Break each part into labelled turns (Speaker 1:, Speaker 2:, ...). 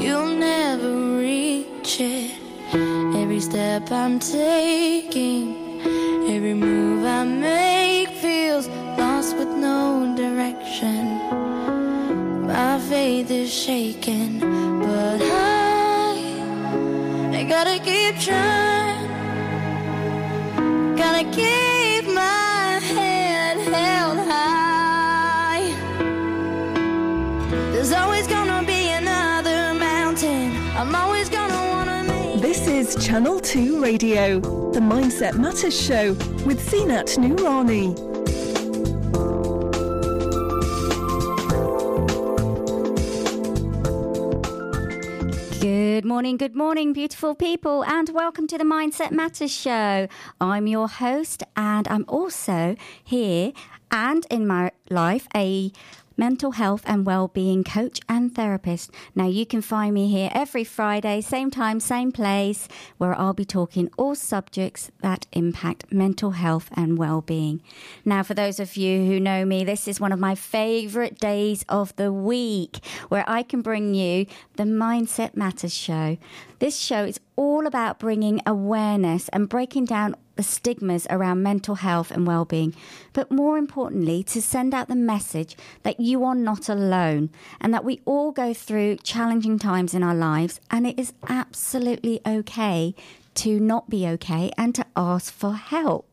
Speaker 1: you'll never reach it. Every step I'm taking, every move I make feels lost with no direction. My faith is shaken, but I, I gotta keep trying. Gotta keep
Speaker 2: is Channel 2 Radio, the Mindset Matters Show with Zeenat Noorani.
Speaker 3: Good morning, good morning, beautiful people, and welcome to the Mindset Matters Show. I'm your host, and I'm also here and in my life a mental health and well-being coach and therapist. Now you can find me here every Friday, same time, same place, where I'll be talking all subjects that impact mental health and well-being. Now for those of you who know me, this is one of my favorite days of the week where I can bring you the Mindset Matters show. This show is all about bringing awareness and breaking down the stigmas around mental health and well-being, but more importantly, to send out the message that you are not alone and that we all go through challenging times in our lives and it is absolutely okay to not be okay and to ask for help.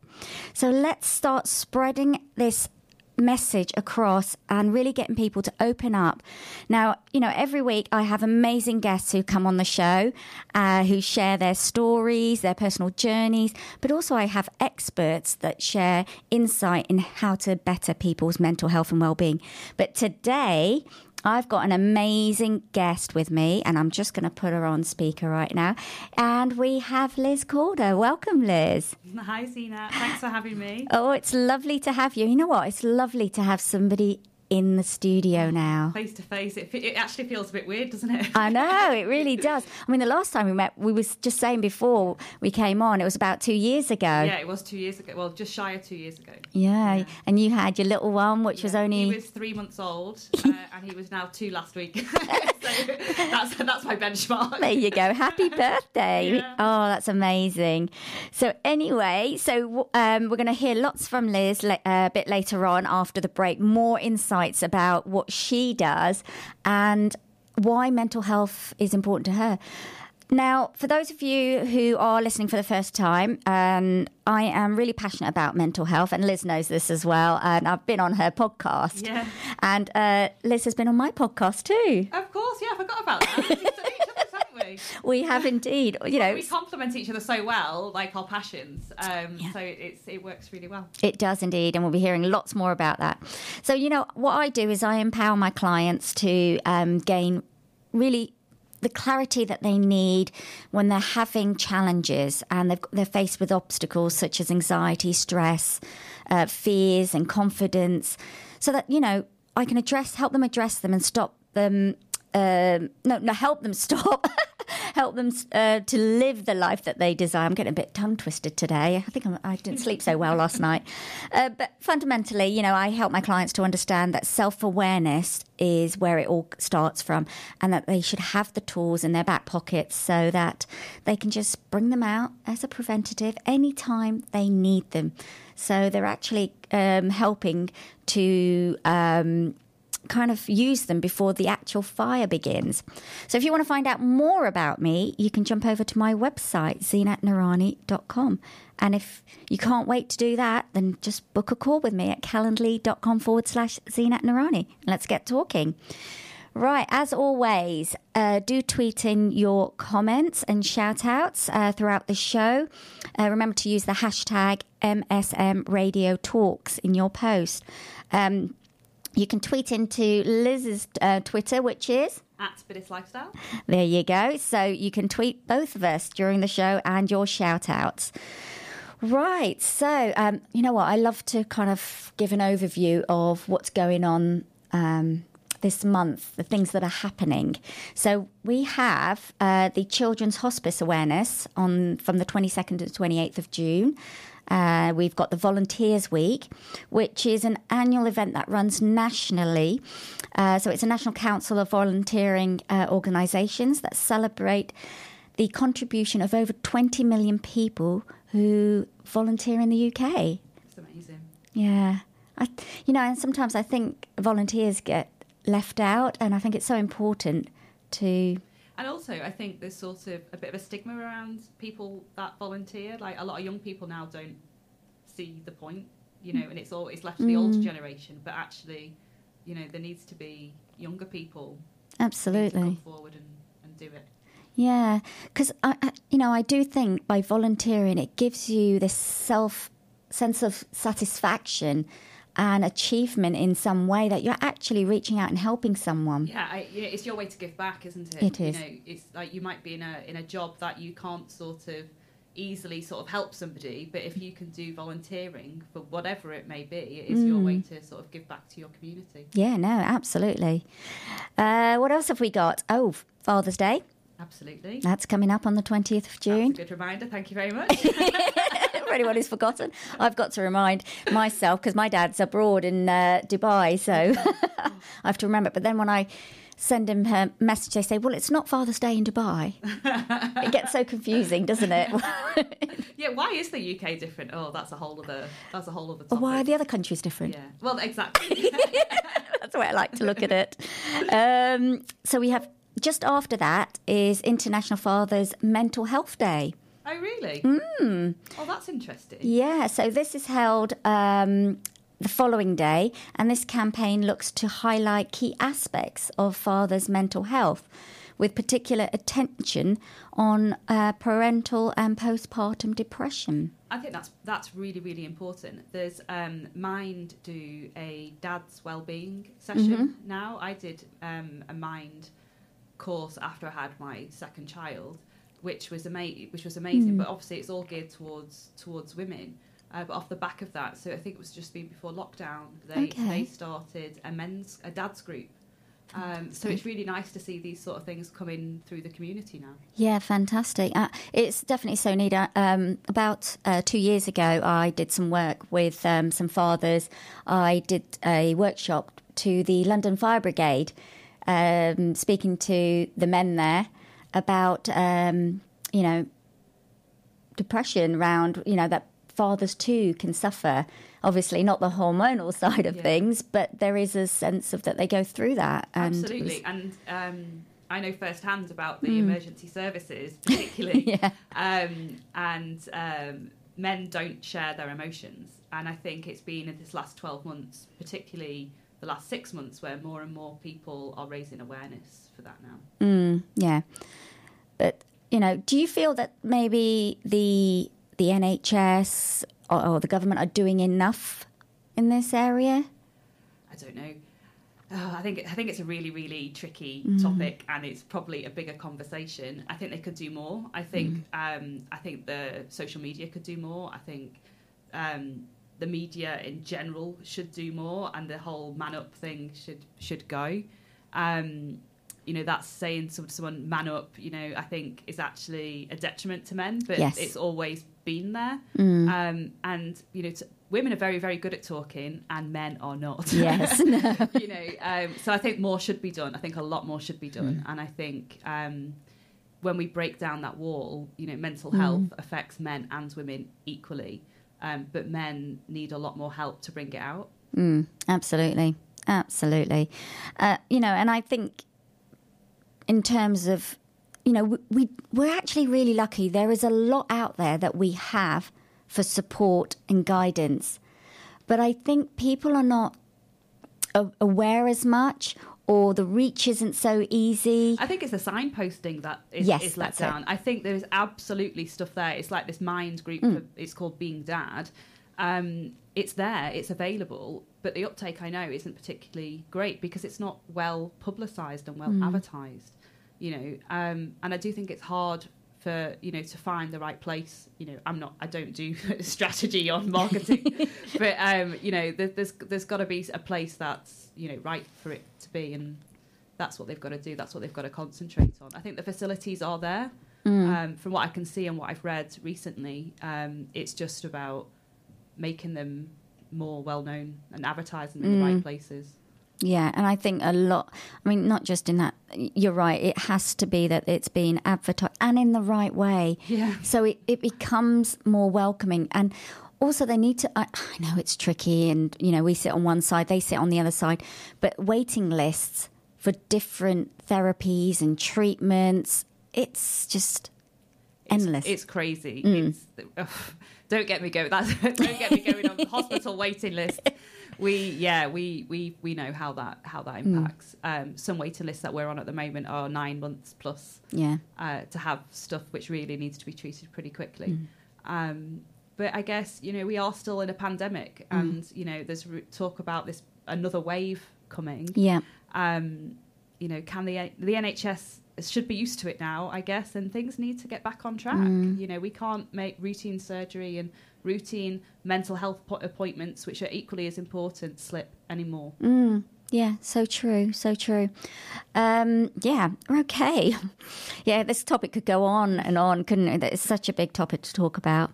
Speaker 3: So let's start spreading this message across and really getting people to open up. Now, you know, every week I have amazing guests who come on the show, uh, who share their stories, their personal journeys, but also I have experts that share insight in how to better people's mental health and well-being. But today, I've got an amazing guest with me, and I'm just going to put her on speaker right now. And we have Liz Calder. Welcome, Liz.
Speaker 4: Hi, Zena. Thanks for having me.
Speaker 3: Oh, it's lovely to have you. You know what? It's lovely to have somebody in the studio now.
Speaker 4: Face to face, it, it actually feels a bit weird, doesn't it?
Speaker 3: I know, it really does. I mean, the last time we met, we was just saying before we came on, it was about two years ago.
Speaker 4: Yeah, it was two years ago. Well, just shy of two years ago.
Speaker 3: Yeah, yeah. and you had your little one, which
Speaker 4: yeah.
Speaker 3: was only...
Speaker 4: He was three months old, uh, and he was now two last week. so that's, that's my benchmark.
Speaker 3: There you go. Happy birthday.
Speaker 4: Yeah.
Speaker 3: Oh, that's amazing. So anyway, so um, we're going to hear lots from Liz uh, a bit later on after the break, more about what she does and why mental health is important to her. Now, for those of you who are listening for the first time, um, I am really passionate about mental health, and Liz knows this as well. And I've been on her podcast,
Speaker 4: Yeah.
Speaker 3: and uh, Liz has been on my podcast too.
Speaker 4: Of course, yeah, I forgot about that. We've done each other's, haven't we?
Speaker 3: Have indeed, you know,
Speaker 4: We complement each other so well, like our passions. Um,
Speaker 3: Yeah.
Speaker 4: So it's it works really well.
Speaker 3: It does indeed, and we'll be hearing lots more about that. So, you know, what I do is I empower my clients to um, gain really the clarity that they need when they're having challenges and they've, they're faced with obstacles such as anxiety, stress, uh, fears, and confidence, so that you know I can address, help them address them, and stop them. Um no, no, help them stop. help them uh, to live the life that they desire. I'm getting a bit tongue twisted today. I think I'm, I didn't sleep so well last night. Uh, but fundamentally, you know, I help my clients to understand that self awareness is where it all starts from and that they should have the tools in their back pockets so that they can just bring them out as a preventative anytime they need them. So they're actually um, helping to. Um, kind of use them before the actual fire begins. So if you want to find out more about me, you can jump over to my website, zinatnarani.com. And if you can't wait to do that, then just book a call with me at calendly.com forward slash zinatnarani. Let's get talking. Right, as always, uh, do tweet in your comments and shout outs uh, throughout the show. Uh, remember to use the hashtag MSM Radio Talks in your post. Um, you can tweet into Liz's uh, Twitter, which is
Speaker 4: At Spidis Lifestyle.
Speaker 3: there you go. So you can tweet both of us during the show and your shout outs. Right. So, um, you know what? I love to kind of give an overview of what's going on um, this month, the things that are happening. So, we have uh, the Children's Hospice Awareness on from the 22nd to 28th of June. Uh, we've got the Volunteers Week, which is an annual event that runs nationally. Uh, so it's a National Council of Volunteering uh, Organisations that celebrate the contribution of over 20 million people who volunteer in the UK.
Speaker 4: It's amazing.
Speaker 3: Yeah. I, you know, and sometimes I think volunteers get left out, and I think it's so important to.
Speaker 4: And also, I think there's sort of a bit of a stigma around people that volunteer. Like a lot of young people now don't see the point, you know, and it's all it's left to the older mm. generation. But actually, you know, there needs to be younger people
Speaker 3: Absolutely.
Speaker 4: come forward and, and do it.
Speaker 3: Yeah, because I, I, you know, I do think by volunteering, it gives you this self sense of satisfaction and achievement in some way that you're actually reaching out and helping someone.
Speaker 4: Yeah, I, yeah, it's your way to give back, isn't it?
Speaker 3: It is.
Speaker 4: You know, it's like you might be in a in a job that you can't sort of easily sort of help somebody, but if you can do volunteering for whatever it may be, it is your
Speaker 3: Mm.
Speaker 4: way to sort of give back to your community.
Speaker 3: Yeah, no, absolutely. Uh, what else have we got? Oh, Father's Day.
Speaker 4: Absolutely.
Speaker 3: That's coming up on the 20th of June.
Speaker 4: good reminder. Thank you very much.
Speaker 3: Anyone who's forgotten, I've got to remind myself because my dad's abroad in uh, Dubai, so I have to remember. But then when I send him a message, they say, "Well, it's not Father's Day in Dubai." it gets so confusing, doesn't it?
Speaker 4: yeah, why is the UK different? Oh, that's a whole other that's a whole other topic.
Speaker 3: Why are the other countries different?
Speaker 4: Yeah. Well, exactly.
Speaker 3: That's the way I like to look at it. Um, so we have just after that is International Father's Mental Health Day.
Speaker 4: Oh, really?
Speaker 3: Mm.
Speaker 4: Oh, that's interesting.
Speaker 3: Yeah, so this is held um, the following day, and this campaign looks to highlight key aspects of fathers' mental health, with particular attention on uh, parental and postpartum depression.
Speaker 4: I think that's that's really really important. There's um, Mind do a dad's well-being session now. I did um, a Mind course after I had my second child, which was ama- which was amazing. But obviously, it's all geared towards towards women. Uh, but off the back of that, so I think it was just been before lockdown. They
Speaker 3: Okay.
Speaker 4: they started a men's a dad's group. Um, so it's really nice to see these sort of things coming through the community now.
Speaker 3: Yeah, fantastic. Uh, it's definitely so neat. Uh, Um, about uh, two years ago, I did some work with um, some fathers. I did a workshop to the London Fire Brigade, um, speaking to the men there about, um, you know, depression around, you know, that fathers too can suffer. Obviously, not the hormonal side of
Speaker 4: Yeah.
Speaker 3: things, but there is a sense of that they go through that. And
Speaker 4: Absolutely, and um, I know firsthand about the emergency services, particularly.
Speaker 3: Yeah.
Speaker 4: um, and um, men don't share their emotions, and I think it's been in this last twelve months, particularly the last six months, where more and more people are raising awareness for that now.
Speaker 3: Mm, yeah, but you know, do you feel that maybe the the NHS or, or the government are doing enough in this area?
Speaker 4: I don't know. Oh, I think I think it's a really really tricky
Speaker 3: Mm.
Speaker 4: topic, and it's probably a bigger conversation. I think they could do more. I think
Speaker 3: Mm.
Speaker 4: um, I think the social media could do more. I think um, the media in general should do more, and the whole man up thing should should go. Um, you know, that's saying to someone man up. You know, I think is actually a detriment to men, but
Speaker 3: Yes.
Speaker 4: it's always been there.
Speaker 3: Mm.
Speaker 4: Um, and you know, t- women are very, very good at talking, and men are not.
Speaker 3: Yes.
Speaker 4: you know, um, so I think more should be done. I think a lot more should be done,
Speaker 3: Hmm.
Speaker 4: and I think um, when we break down that wall, you know, mental
Speaker 3: Hmm.
Speaker 4: health affects men and women equally, um, but men need a lot more help to bring it out.
Speaker 3: Mm, absolutely, absolutely. Uh, you know, and I think in terms of, you know, we, we we're actually really lucky. There is a lot out there that we have for support and guidance, but I think people are not aware as much, or the reach isn't so easy.
Speaker 4: I think it's the signposting that is,
Speaker 3: Yes,
Speaker 4: is let
Speaker 3: that's it.
Speaker 4: down. I think there's absolutely stuff there. It's like this mind group.
Speaker 3: Mm.
Speaker 4: For, it's called Being Dad. Um, it's there. It's available, but the uptake I know isn't particularly great because it's not well publicised and well
Speaker 3: Mm.
Speaker 4: advertised. You know, um, and I do think it's hard for you know to find the right place. You know, I'm not. I don't do strategy on marketing, but um, you know, there, there's there's got to be a place that's you know right for it to be and that's what they've got to do. That's what they've got to concentrate on. I think the facilities are there.
Speaker 3: Mm.
Speaker 4: Um, from what I can see and what I've read recently, um, it's just about making them more well known and advertising them in the right places.
Speaker 3: Yeah, and I think a lot. I mean, not just in that. You're right. It has to be that it's been advertised and in the right way.
Speaker 4: Yeah.
Speaker 3: So it, it becomes more welcoming, and also they need to. I, I know it's tricky, and you know we sit on one side, they sit on the other side, but waiting lists for different therapies and treatments. It's just endless.
Speaker 4: It's crazy. Mm. It's, ugh, don't get me going. That's, don't get me going on hospital waiting lists. We yeah we we we know how that how that impacts. Um, some waiting lists that we're on at the moment are nine months plus
Speaker 3: yeah.
Speaker 4: uh, to have stuff which really needs to be treated pretty quickly. Um, but I guess you know we are still in a pandemic, and you know there's re- talk about this another wave coming.
Speaker 3: Yeah.
Speaker 4: Um, you know, can the the NHS should be used to it now, I guess, and things need to get back on track. You know, we can't make routine surgery and routine mental health po- appointments, which are equally as important, slip anymore.
Speaker 3: Mm, yeah, so true, so true. Um, yeah, okay. Yeah, this topic could go on and on, couldn't it? It's such a big topic to talk about.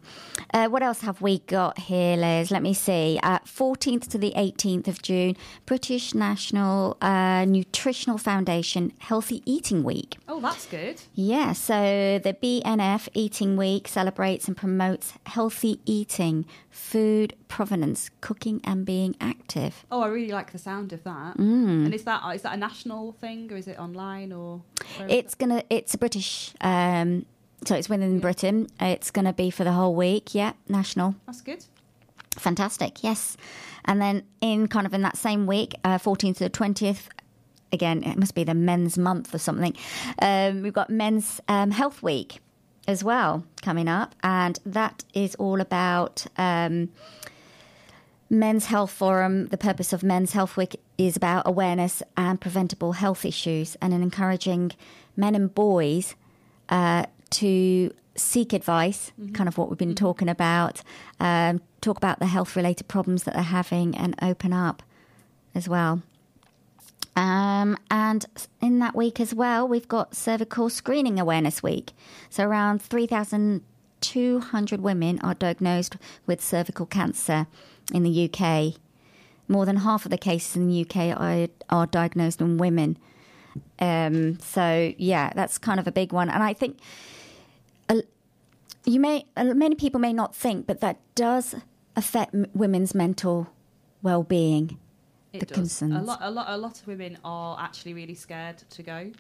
Speaker 3: Uh, what else have we got here, Liz? Let me see. Uh, 14th to the 18th of June, British National uh, Nutritional Foundation Healthy Eating Week.
Speaker 4: Oh, that's good.
Speaker 3: Yeah, so the BNF Eating Week celebrates and promotes healthy eating, food provenance, cooking, and being active.
Speaker 4: Oh, I really like the sound of that. And is that is that a national thing or is it online or?
Speaker 3: It's gonna. It's a British. Um, so it's within Britain. It's gonna be for the whole week. Yeah, national.
Speaker 4: That's good.
Speaker 3: Fantastic. Yes, and then in kind of in that same week, fourteenth to the twentieth. Again, it must be the Men's Month or something. Um, we've got Men's um, Health Week as well coming up, and that is all about. Um, Men's Health Forum, the purpose of Men's Health Week is about awareness and preventable health issues and in encouraging men and boys uh, to seek advice, kind of what we've been talking about, um, talk about the health related problems that they're having and open up as well. Um, and in that week as well, we've got Cervical Screening Awareness Week. So around 3,200 women are diagnosed with cervical cancer in the UK. More than half of the cases in the UK are, are diagnosed in women. Um, so yeah, that's kind of a big one. And I think uh, you may uh, many people may not think, but that does affect m- women's mental well-being.
Speaker 4: It
Speaker 3: The
Speaker 4: does.
Speaker 3: concerns.
Speaker 4: A lot, a lot, a lot of women are actually really scared to go,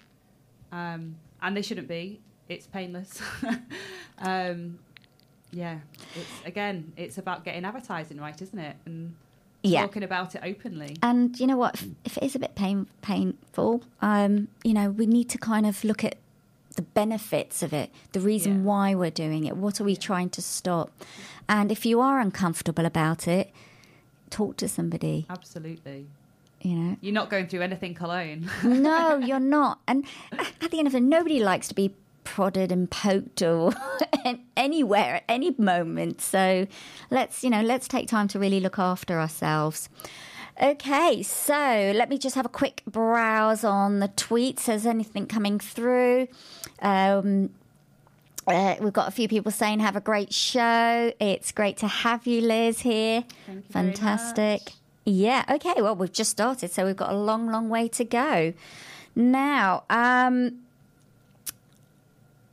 Speaker 4: um, and they shouldn't be. It's painless. um, yeah, it's again, it's about getting advertising right, isn't it? And
Speaker 3: Yeah.
Speaker 4: talking about it openly.
Speaker 3: And you know what? If, if it is a bit pain, painful, um, you know, we need to kind of look at the benefits of it, the reason
Speaker 4: Yeah.
Speaker 3: why we're doing it. What are we trying to stop? And if you are uncomfortable about it, talk to somebody.
Speaker 4: Absolutely,
Speaker 3: You know,
Speaker 4: you're not going through anything alone.
Speaker 3: no, you're not. And at the end of it, nobody likes to be prodded and poked or anywhere at any moment. So let's, you know, let's take time to really look after ourselves. Okay, so let me just have a quick browse on the tweets. Has anything coming through? Um, uh, we've got a few people saying, "Have a great show." It's great to have you, Liz, here.
Speaker 4: Thank you very
Speaker 3: Fantastic. Yeah. Okay. Well, we've just started, so we've got a long, long way to go. Now, um,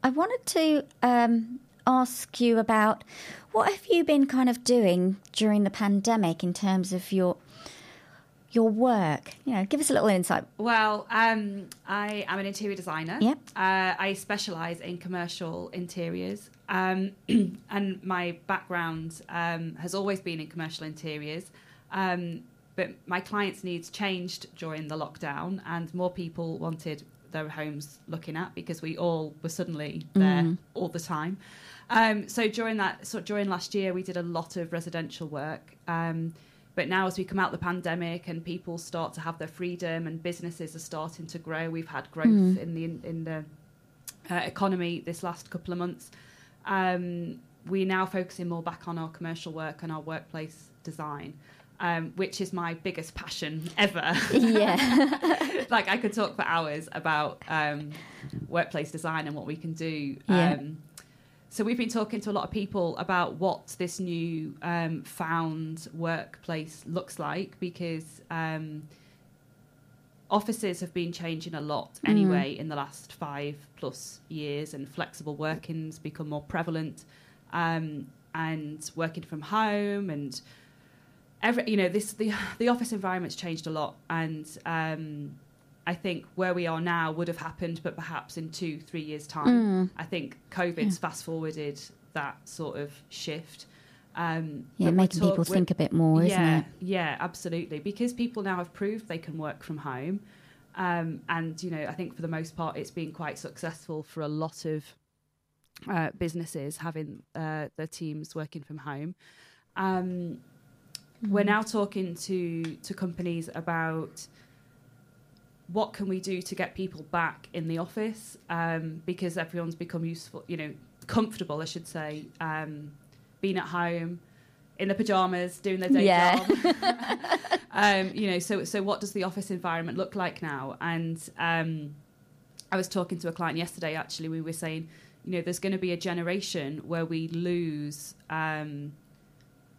Speaker 3: I wanted to um, ask you about what have you been kind of doing during the pandemic in terms of your your work. You know, give us a little insight.
Speaker 4: Well, um, I am an interior designer.
Speaker 3: Yep.
Speaker 4: Uh, I specialise in commercial interiors, um, and my background um, has always been in commercial interiors. Um, but my clients' needs changed during the lockdown, and more people wanted their homes looking at because we all were suddenly there all the time. Um, so during that, so during last year, we did a lot of residential work. Um, but now, as we come out the pandemic and people start to have their freedom and businesses are starting to grow, we've had growth in the in the uh, economy this last couple of months. Um, we're now focusing more back on our commercial work and our workplace design, um, which is my biggest passion ever.
Speaker 3: Yeah.
Speaker 4: like I could talk for hours about um, workplace design and what we can do.
Speaker 3: Yeah.
Speaker 4: Um, so we've been talking to a lot of people about what this new um, found workplace looks like because um, offices have been changing a lot anyway in the last five plus years, and flexible working's become more prevalent, um, and working from home and every you know this the the office environment's changed a lot, and um, I think where we are now would have happened, but perhaps in two three years time. I think COVID's fast forwarded that sort of shift. Um,
Speaker 3: Yeah, making
Speaker 4: talk-
Speaker 3: people think a bit more, isn't
Speaker 4: yeah,
Speaker 3: it?
Speaker 4: yeah, absolutely. Because people now have proved they can work from home, um, and you know, I think for the most part, it's been quite successful for a lot of uh, businesses having uh, their teams working from home. Um, We're now talking to to companies about what can we do to get people back in the office um, because everyone's become useful, you know, comfortable, I should say, um, being at home in the pajamas doing their day
Speaker 3: Yeah.
Speaker 4: job. um, you know, so so what does the office environment look like now? And um, I was talking to a client yesterday. Actually, we were saying, you know, there's going to be a generation where we lose um,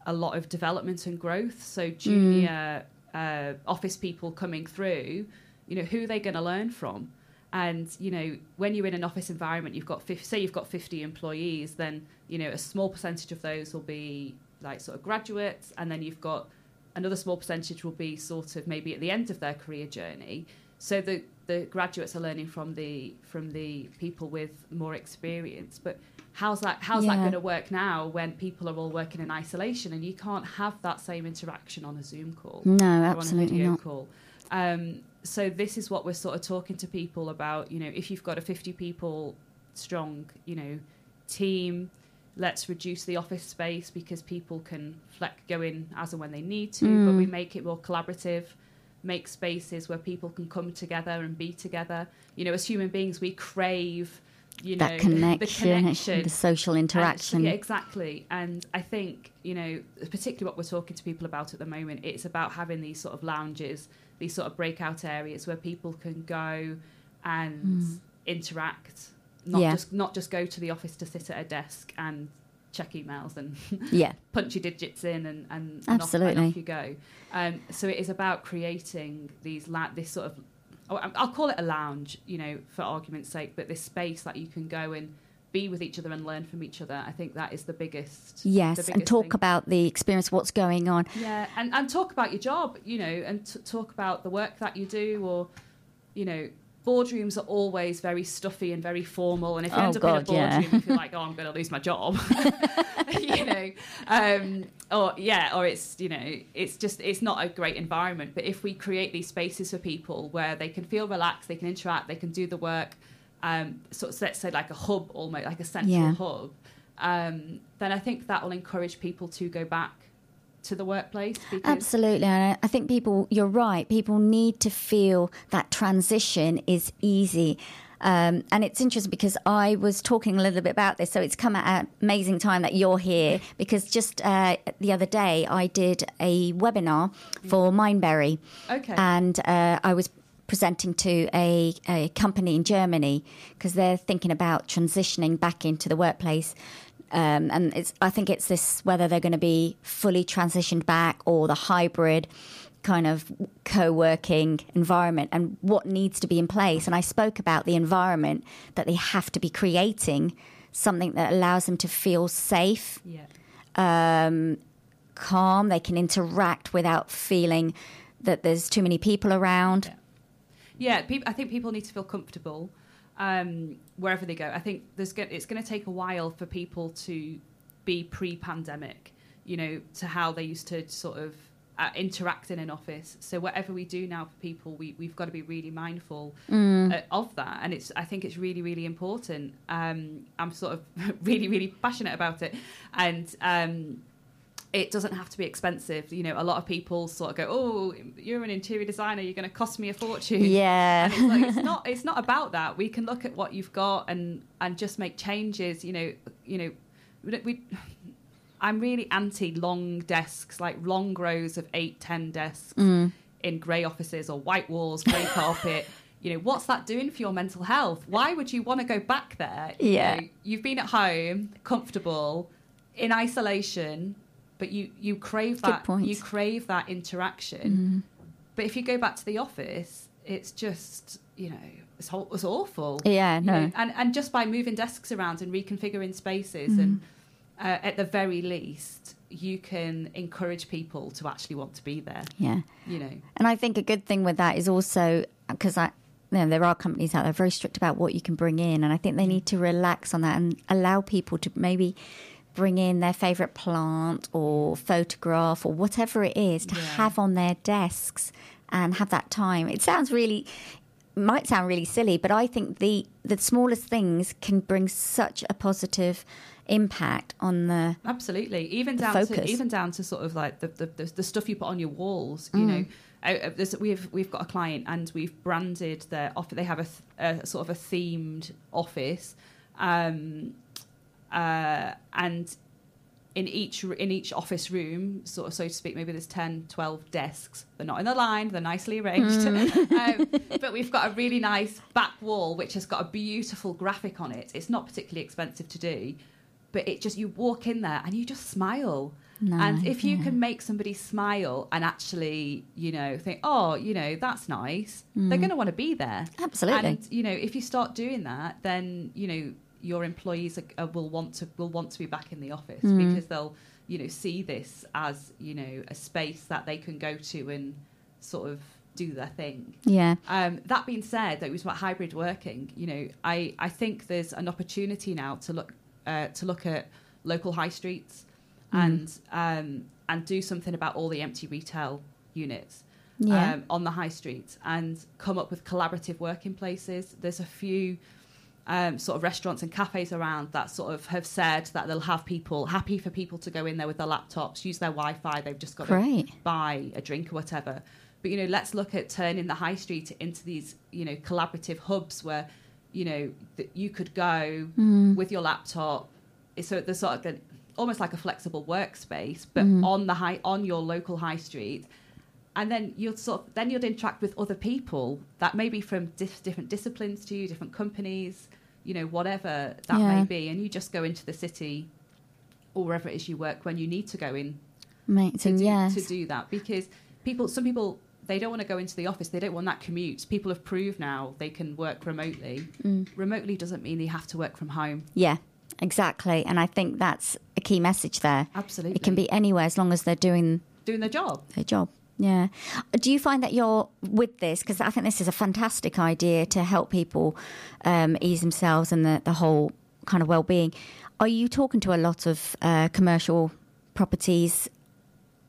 Speaker 4: a lot of development and growth. So junior uh, office people coming through, you know, who are they going to learn from? And you know, when you're in an office environment, you've got 50, say you've got 50 employees, then you know a small percentage of those will be like sort of graduates, and then you've got another small percentage will be sort of maybe at the end of their career journey. So the the graduates are learning from the from the people with more experience, but how's that how's that going to work now when people are all working in isolation and you can't have that same interaction on a Zoom call
Speaker 3: No,
Speaker 4: or on a
Speaker 3: absolutely
Speaker 4: video
Speaker 3: not.
Speaker 4: call. Um, so this is what we're sort of talking to people about. You know, if you've got a 50 people strong, you know, team, let's reduce the office space because people can flex go in as and when they need to, but
Speaker 3: Mm.
Speaker 4: we make it more collaborative. Make spaces where people can come together and be together. You know, as human beings, we crave, you know,
Speaker 3: that connection,
Speaker 4: the connection,
Speaker 3: the social
Speaker 4: and-
Speaker 3: interaction.
Speaker 4: yeah, exactly. And I think, you know, particularly what we're talking to people about at the moment, it's about having these sort of lounges, these sort of breakout areas where people can go and mm. interact, not.
Speaker 3: Yeah.
Speaker 4: just not just go to the office to sit at a desk and check emails and
Speaker 3: yeah,
Speaker 4: punch your digits in and, and, and, off, and
Speaker 3: Absolutely.
Speaker 4: off you go. Um, so it is about creating these la- this sort of oh, I'll call it a lounge, you know, for argument's sake, but this space that you can go and be with each other and learn from each other. I think that is the biggest. the
Speaker 3: yes, and talk
Speaker 4: thing.
Speaker 3: about the experience, what's going on.
Speaker 4: Yeah, and, and talk about your job, you know, and t- talk about the work that you do, or you know, boardrooms are always very stuffy and very formal. And if you
Speaker 3: Oh,
Speaker 4: end up
Speaker 3: God,
Speaker 4: in a
Speaker 3: yeah.
Speaker 4: boardroom, you feel like, oh, I'm going to lose my job, you know, um, or yeah, or it's you know, it's just it's not a great environment. But if we create these spaces for people where they can feel relaxed, they can interact, they can do the work, um, sort of let's say like a hub, almost like a central
Speaker 3: Yeah.
Speaker 4: hub, um, then I think that will encourage people to go back to the workplace
Speaker 3: Absolutely. And I- I think people, you're right, people need to feel that transition is easy. Um, and it's interesting because I was talking a little bit about this, so it's come at an amazing time that you're here. Because just uh, the other day, I did a webinar for Mindberry,
Speaker 4: Okay.
Speaker 3: and uh, I was presenting to a, a company in Germany because they're thinking about transitioning back into the workplace. Um, and it's, I think it's this whether they're going to be fully transitioned back or the hybrid kind of co-working environment and what needs to be in place. And I spoke about the environment that they have to be creating, something that allows them to feel safe,
Speaker 4: yeah.
Speaker 3: um, calm. They can interact without feeling that there's too many people around.
Speaker 4: Yeah, peop I think people need to feel comfortable um, wherever they go. I think there's go- it's going to take a while for people to be pre-pandemic, you know, to how they used to sort of uh, interact in an office. So whatever we do now for people, we, we've got to be really mindful uh, of that. And it's I think it's really really important. Um, I'm sort of really really passionate about it, and. Um, it doesn't have to be expensive. You know, a lot of people sort of go, "Oh, you're an interior designer. You're going to cost me a fortune."
Speaker 3: Yeah.
Speaker 4: it's, like, it's not. It's not about that. We can look at what you've got and and just make changes. You know, you know, we. we I'm really anti long desks, like long rows of eight, ten desks mm. in grey offices or white walls, grey carpet. you know, what's that doing for your mental health? Why would you want to go back there? You
Speaker 3: Yeah.
Speaker 4: know, you've been at home, comfortable, in isolation, but you you crave that you crave that interaction. Mm-hmm. But if you go back to the office, it's just you know it's, whole, it's awful.
Speaker 3: Yeah, no.
Speaker 4: know, and and just by moving desks around and reconfiguring spaces, and mm-hmm. uh, at the very least, you can encourage people to actually want to be there.
Speaker 3: Yeah.
Speaker 4: You know,
Speaker 3: And I think a good thing with that is also because I. You know, there are companies out there very strict about what you can bring in, and I think they mm. need to relax on that and allow people to maybe bring in their favorite plant or photograph or whatever it is to
Speaker 4: Yeah.
Speaker 3: have on their desks and have that time. It sounds really might sound really silly, but I think the the smallest things can bring such a positive impact on the
Speaker 4: Absolutely, even down
Speaker 3: focus.
Speaker 4: to even down to sort of like the the, the, the stuff you put on your walls.
Speaker 3: Mm.
Speaker 4: You know, uh, uh, we've we've got a client and we've branded their office. They have a, a sort of a themed office, um, uh, and in each in each office room, sort of so to speak, maybe there's 10, 12 desks. They're not in a line; they're nicely arranged. um, but we've got a really nice back wall which has got a beautiful graphic on it. It's not particularly expensive to do, but it just you walk in there and you just smile. and if you can make somebody smile and actually, you know, think, oh, you know, that's nice, they're going to want to be there.
Speaker 3: Absolutely.
Speaker 4: And you know, if you start doing that, then you know your employees are, uh, will want to will want to be back in the office because they'll you know see this as you know a space that they can go to and sort of do their thing.
Speaker 3: yeah
Speaker 4: Um, that being said, it was about hybrid working. You know, I, I think there's an opportunity now to look uh, to look at local high streets and um, and do something about all the empty retail units
Speaker 3: Yeah.
Speaker 4: um, on the high street and come up with collaborative working places. There's a few um, sort of restaurants and cafes around that sort of have said that they'll have people happy for people to go in there with their laptops, use their Wi-Fi. They've just got to buy a drink or whatever. But you know, let's look at turning the high street into these you know collaborative hubs where you know that you could go with your laptop. So there's sort of a, almost like a flexible workspace, but on the high on your local high street. And then you'll sort of, then you'll interact with other people that may be from dis- different disciplines to you, different companies, you know, whatever that
Speaker 3: Yeah.
Speaker 4: may be, and you just go into the city or wherever it is you work when you need to go in to do,
Speaker 3: yes
Speaker 4: to do that because people some people they don't want to go into the office they don't want that commute people have proved now they can work remotely
Speaker 3: Mm.
Speaker 4: remotely doesn't mean they have to work from home
Speaker 3: Yeah, exactly. And I think that's a key message there.
Speaker 4: absolutely
Speaker 3: It can be anywhere as long as they're doing
Speaker 4: doing their job
Speaker 3: their job. Yeah. Do you find that you're with this? Because I think this is a fantastic idea to help people um, ease themselves and the, the whole kind of well being. Are you talking to a lot of uh, commercial properties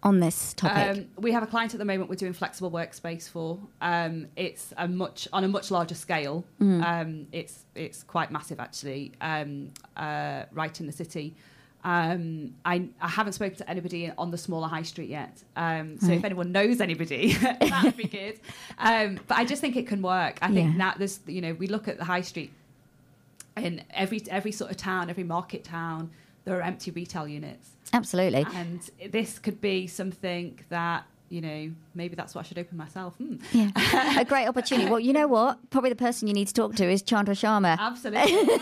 Speaker 3: on this topic?
Speaker 4: Um, we have a client at the moment we're doing flexible workspace for. Um, it's a much on a much larger scale.
Speaker 3: Mm.
Speaker 4: Um, it's it's quite massive actually, um, uh, right in the city. Um, I, I haven't spoken to anybody on the smaller high street yet. Um, so if anyone knows anybody, that'd be good. Um, but I just think it can work. I think
Speaker 3: Yeah.
Speaker 4: now there's you know we look at the high street in every every sort of town, every market town, there are empty retail units
Speaker 3: Absolutely.
Speaker 4: and this could be something that you know maybe that's what I should open myself. Hmm.
Speaker 3: Yeah. a great opportunity. Well, you know what? Probably the person you need to talk to is Chandra Sharma.
Speaker 4: Absolutely,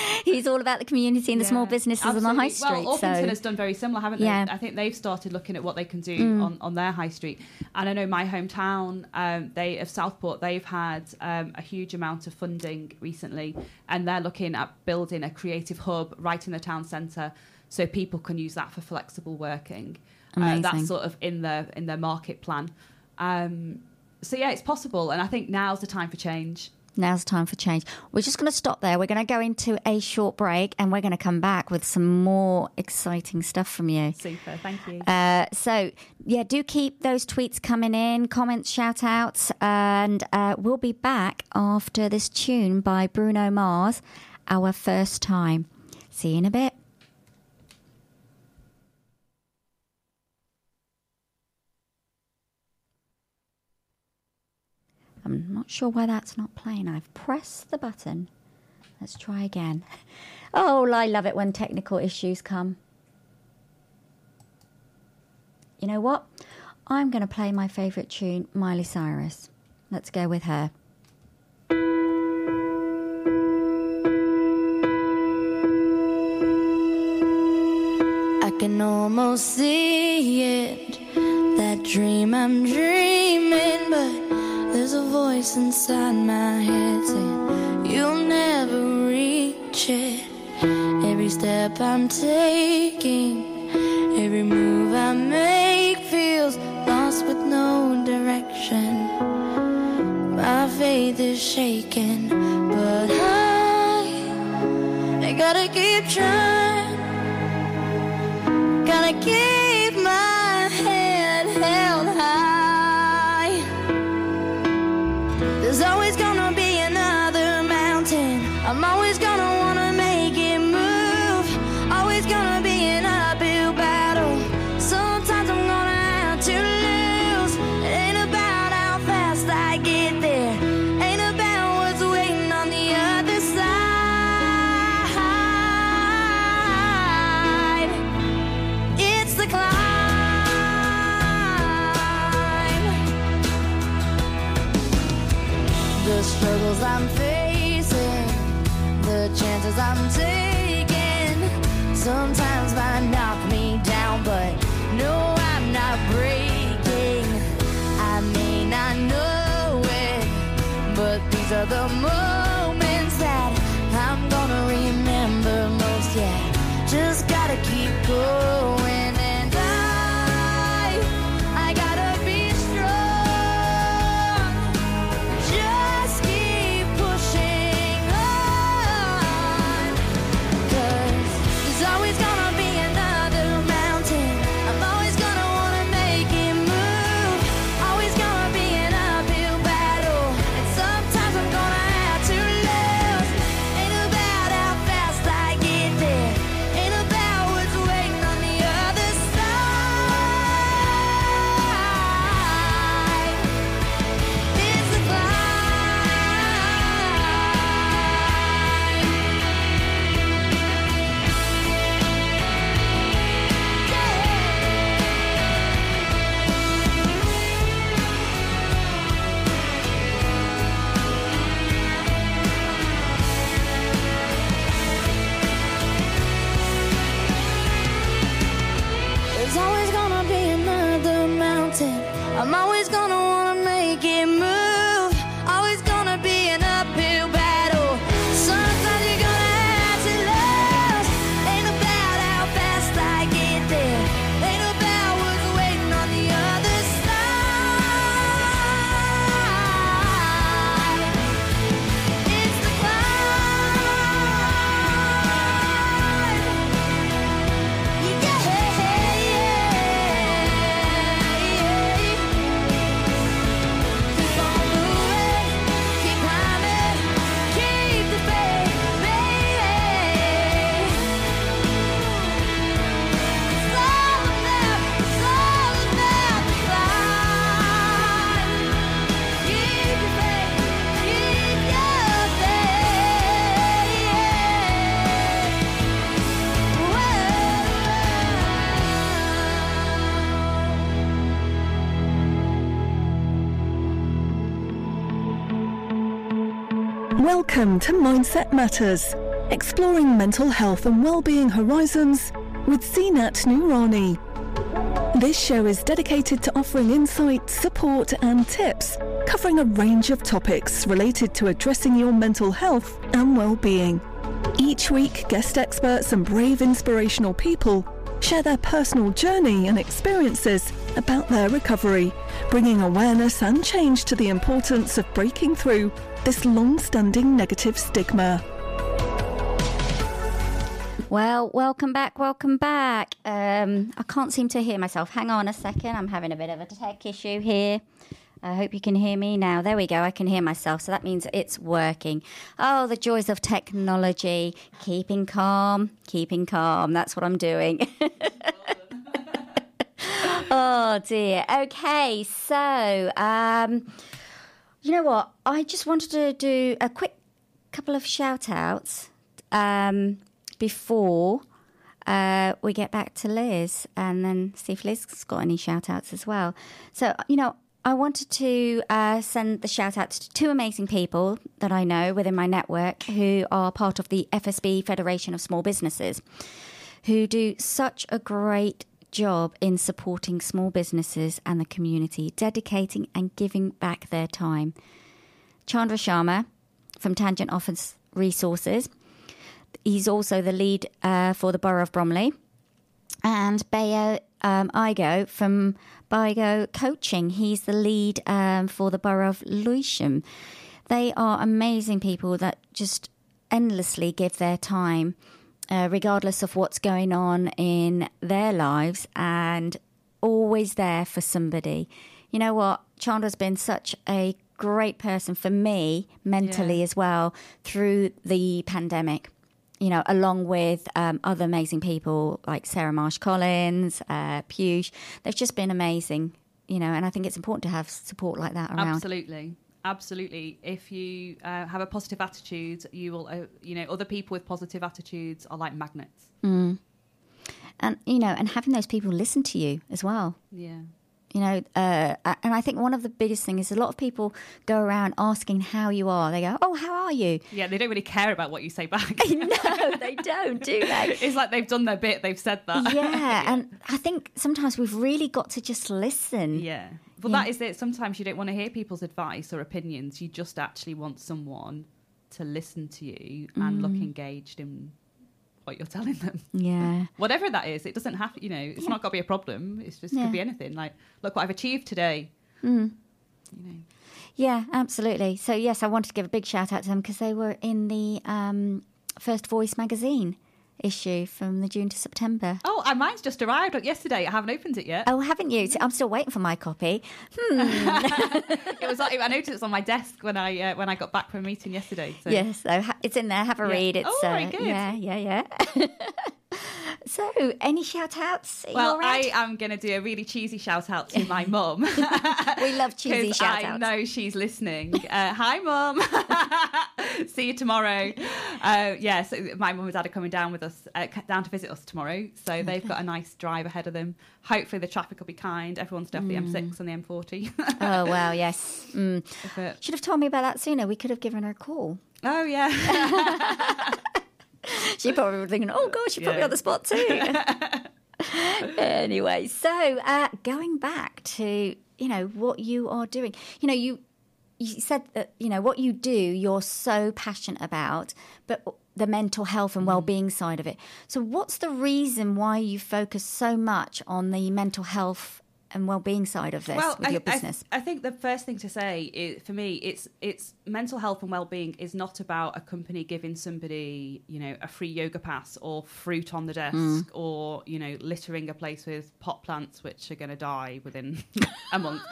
Speaker 3: He's all about the community and the small
Speaker 4: Yeah,
Speaker 3: businesses on the high street.
Speaker 4: Well, Orpington
Speaker 3: so
Speaker 4: has done very similar, haven't
Speaker 3: Yeah. Mm.
Speaker 4: they? I think they've started looking at what they can do on, on their high street. And I know my hometown, um, they of Southport, they've had um, a huge amount of funding recently, and they're looking at building a creative hub right in the town centre, so people can use that for flexible working. Uh, that's sort of in their in their market plan. Um, so yeah, it's possible, and I think now's the time for change.
Speaker 3: Now's time for change. We're just going to stop there. We're going to go into a short break and we're going to come back with some more exciting stuff from you.
Speaker 4: Super, thank you.
Speaker 3: Uh, so, yeah, do keep those tweets coming in, comments, shout outs, and uh, we'll be back after this tune by Bruno Mars, Our First Time. See you in a bit. I'm not sure why that's not playing. I've pressed the button. Let's try again. Oh, I love it when technical issues come. You know what? I'm going to play my favourite tune, Miley Cyrus. Let's go with her.
Speaker 1: I can almost see it. That dream I'm dreaming, but there's a voice inside my head saying you'll never reach it. Every step I'm taking, every move I make feels lost with no direction. My faith is shaking, but I, I gotta keep trying. Gotta keep the moments
Speaker 2: Welcome to Mindset Matters, exploring mental health and well-being horizons with Zeenat Noorani. This show is dedicated to offering insight, support and tips covering a range of topics related to addressing your mental health and well-being. Each week, guest experts and brave inspirational people share their personal journey and experiences about their recovery, bringing awareness and change to the importance of breaking through this long-standing negative stigma.
Speaker 3: Well, welcome back, welcome back. Um, I can't seem to hear myself. Hang on a second, I'm having a bit of a tech issue here. I hope you can hear me now. There we go. I can hear myself. So that means it's working. Oh, the joys of technology. Keeping calm, keeping calm. That's what I'm doing. oh, dear. Okay. So, um, you know what? I just wanted to do a quick couple of shout outs um, before uh, we get back to Liz and then see if Liz's got any shout outs as well. So, you know, I wanted to uh, send the shout out to two amazing people that I know within my network who are part of the FSB Federation of Small Businesses, who do such a great job in supporting small businesses and the community, dedicating and giving back their time. Chandra Sharma from Tangent Office Resources. He's also the lead uh, for the Borough of Bromley. And Bayo um, Igo from Bigo Coaching. He's the lead um, for the Borough of Lewisham. They are amazing people that just endlessly give their time, uh, regardless of what's going on in their lives, and always there for somebody. You know what? Chandra's been such a great person for me mentally
Speaker 4: Yeah.
Speaker 3: as well through the pandemic. You know, along with um, other amazing people like Sarah Marsh Collins, uh, Piyush. They've just been amazing, you know, and I think it's important to have support like that around.
Speaker 4: Absolutely. Absolutely. If you uh, have a positive attitude, you will, uh, you know, other people with positive attitudes are like magnets.
Speaker 3: And, you know, and having those people listen to you as well.
Speaker 4: Yeah.
Speaker 3: You know, uh, and I think one of the biggest things is a lot of people go around asking how you are. They go, "Oh, how are you?"
Speaker 4: Yeah, they don't really care about what you say back.
Speaker 3: no, they don't, do they?
Speaker 4: it's like they've done their bit, they've said that.
Speaker 3: yeah, and I think sometimes we've really got to just listen.
Speaker 4: Yeah. Well,
Speaker 3: Yeah.
Speaker 4: that is it. Sometimes you don't want to hear people's advice or opinions. You just actually want someone to listen to you and look engaged in what you're telling them.
Speaker 3: Yeah.
Speaker 4: Whatever that is, it doesn't have, you know, it's not got to be a problem. It's just
Speaker 3: Yeah.
Speaker 4: could be anything. Like, look what I've achieved today. You know.
Speaker 3: Yeah, absolutely. So, yes, I wanted to give a big shout out to them because they were in the um, First Voice magazine issue from the June to September.
Speaker 4: Oh, and mine's just arrived like, yesterday. I haven't opened it yet.
Speaker 3: Oh, haven't you? I'm still waiting for my copy.
Speaker 4: It was. like- I noticed it was on my desk when I uh, when I got back from a meeting yesterday. So.
Speaker 3: Yes, so ha- it's in there. Have a
Speaker 4: Yeah.
Speaker 3: read. It's
Speaker 4: Oh, very
Speaker 3: uh,
Speaker 4: good.
Speaker 3: yeah, yeah, yeah. so, any shout outs?
Speaker 4: Well, I am going to do a really cheesy shout out to my mum.
Speaker 3: we love cheesy shout outs.
Speaker 4: I know she's listening. Uh, hi, mum. See you tomorrow. Uh, yeah, so my mum and dad are coming down with us, uh, down to visit us tomorrow. So they've got a nice drive ahead of them. Hopefully, the traffic will be kind. Everyone's off the M6 and the M40.
Speaker 3: Oh, wow, yes. Mm. Should have told me about that sooner. We could have given her a call.
Speaker 4: oh, yeah.
Speaker 3: She probably would thinking, oh, gosh, she put me on the spot too. anyway, so uh, going back to, you know, what you are doing. You know, you you said that, you know, what you do, you're so passionate about, but the mental health
Speaker 4: Mm-hmm.
Speaker 3: and well-being side of it. So what's the reason why you focus so much on the mental health and well-being side of this with
Speaker 4: I,
Speaker 3: your
Speaker 4: I-
Speaker 3: business?
Speaker 4: I, think the first thing to say is, for me, it's it's mental health and well-being is not about a company giving somebody, you know, a free yoga pass or fruit on the desk
Speaker 3: Mm.
Speaker 4: or you know, littering a place with pot plants which are going to die within a month.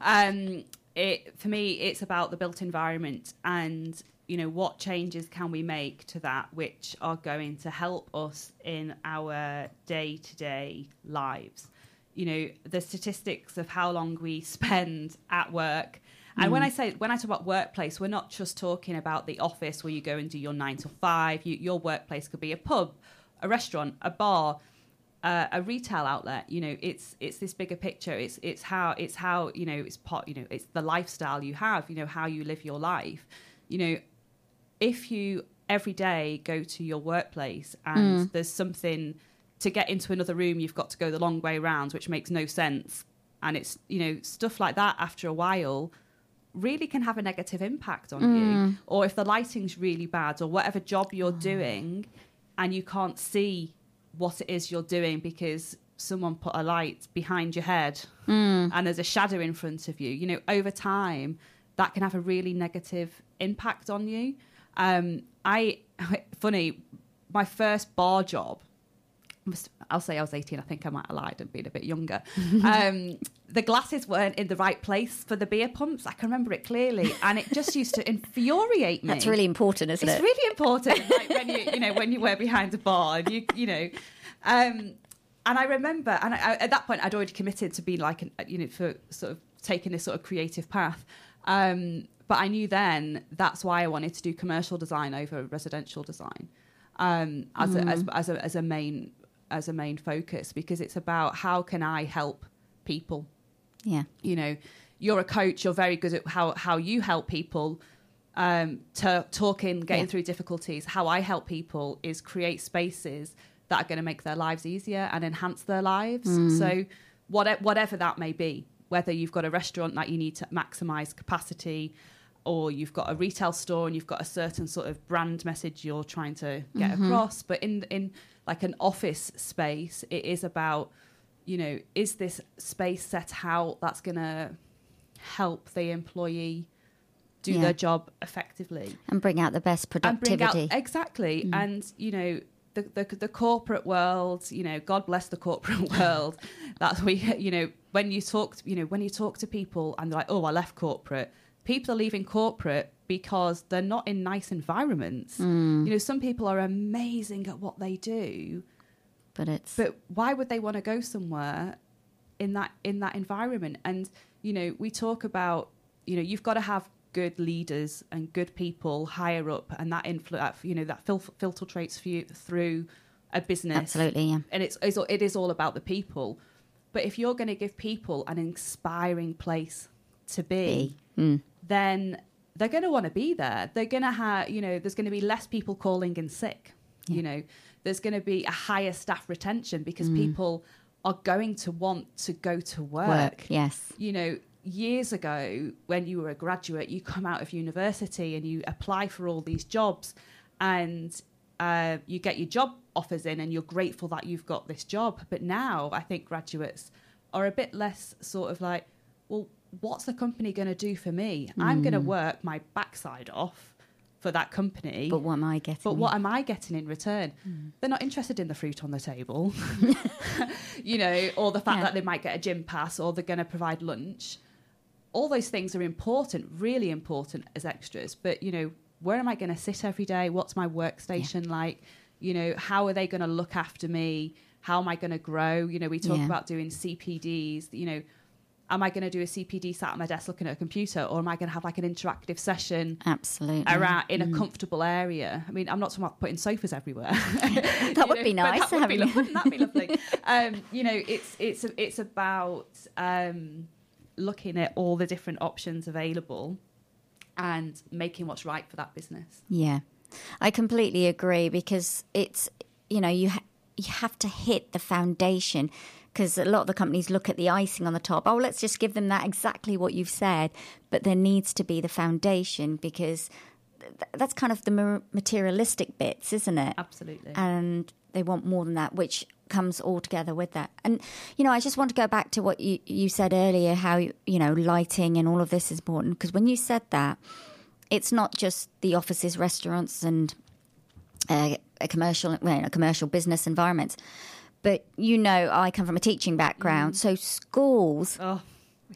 Speaker 4: Um, it for me, it's about the built environment and you know what changes can we make to that which are going to help us in our day-to-day lives you know the statistics of how long we spend at work and when I say when I talk about workplace, we're not just talking about the office where you go and do your nine to five. You, your workplace could be a pub, a restaurant, a bar, uh, a retail outlet. You know, it's it's this bigger picture. It's it's how it's how you know it's part. You know, it's the lifestyle you have. You know how you live your life. You know, if you every day go to your workplace and there's something to get into another room, you've got to go the long way round, which makes no sense. And it's you know stuff like that. After a while, really can have a negative impact on you. Mm. Or if the lighting's really bad, or whatever job you're mm. doing, and you can't see what it is you're doing because someone put a light behind your head mm. and there's a shadow in front of you. You know, over time, that can have a really negative impact on you. Um, I funny, my first bar job. Must- I'll say I was 18. I think I might have lied and been a bit younger. um, the glasses weren't in the right place for the beer pumps. I can remember it clearly, and it just used to infuriate me.
Speaker 3: That's really important, isn't
Speaker 4: It's
Speaker 3: it?
Speaker 4: It's really important, like when you you know when you were behind a bar and you you know, um, and I remember, and I, at that point I'd already committed to being like an, you know for sort of taking this sort of creative path. Um, but I knew then that's why I wanted to do commercial design over residential design um, as, a, as as a as a main as a main focus because it's about how can I help people
Speaker 3: yeah.
Speaker 4: you know you're a coach, you're very good at how how you help people. Um, to talking, getting
Speaker 3: Yeah.
Speaker 4: through difficulties. How I help people is create spaces that are going to make their lives easier and enhance their lives. So, what, whatever that may be, whether you've got a restaurant that you need to maximize capacity, or you've got a retail store and you've got a certain sort of brand message you're trying to get across. But in in like an office space, it is about you know is this space set out that's going to help the employee do
Speaker 3: Yeah.
Speaker 4: their job effectively?
Speaker 3: And bring out the best
Speaker 4: and bring
Speaker 3: productivity.
Speaker 4: out exactly mm. and you know the, the the corporate world you know god bless the corporate world that's we you know when you talk you know when you talk to people and they're like oh i left corporate people are leaving corporate because they're not in nice environments you know some people are amazing at what they do
Speaker 3: but it's
Speaker 4: but why would they want to go somewhere in that in that environment and you know we talk about you know you've got to have good leaders and good people higher up and that influence you know that fil- filtrates for you through a business
Speaker 3: absolutely yeah.
Speaker 4: and it's, it's it is all about the people but if you're going to give people an inspiring place to be,
Speaker 3: Be. Mm.
Speaker 4: Then they're going to want to be there. They're going to have you know there's going to be less people calling in sick you know. There's going to be a higher staff retention because people are going to want to go to work,
Speaker 3: Work, yes.
Speaker 4: you know years ago when you were a graduate you come out of university and you apply for all these jobs and uh, you get your job offers in and you're grateful that you've got this job. But now i think graduates are a bit less sort of like well what's the company going to do for me i'm going to hmm. work my backside off for that company
Speaker 3: But what am I getting?
Speaker 4: but what am I getting in return? Hmm. They're not interested in the fruit on the table, you know, or the fact
Speaker 3: Yeah.
Speaker 4: that they might get a gym pass or they're going to provide lunch. All those things are important, really important as extras. But, you know, where am I going to sit every day? What's my workstation like? You know, how are they going to look after me? How am I going to grow? You know, we talk
Speaker 3: Yeah.
Speaker 4: about doing CPDs, you know, am I going to do a CPD sat at my desk looking at a computer or am I going to have like an interactive session
Speaker 3: Absolutely.
Speaker 4: around in
Speaker 3: Mm.
Speaker 4: a comfortable area. I mean, I'm not talking about putting sofas everywhere.
Speaker 3: That would be nice,
Speaker 4: That would be, lo- wouldn't that be lovely? um, you know, it's it's it's about um, looking at all the different options available and making what's right for that business.
Speaker 3: Yeah, I completely agree because it's you know you ha- you have to hit the foundation because a lot of the companies look at the icing on the top. Oh, let's just give them that exactly what you've said, but there needs to be the foundation because th- that's kind of the materialistic bits, isn't it?
Speaker 4: Absolutely.
Speaker 3: and they want more than that, which comes all together with that. And you know, I just want to go back to what you you said earlier, how you know lighting and all of this is important because when you said that, it's not just the offices, restaurants, and uh, a commercial, well, a commercial business environments. But you know, I come from a teaching background, so schools
Speaker 4: oh,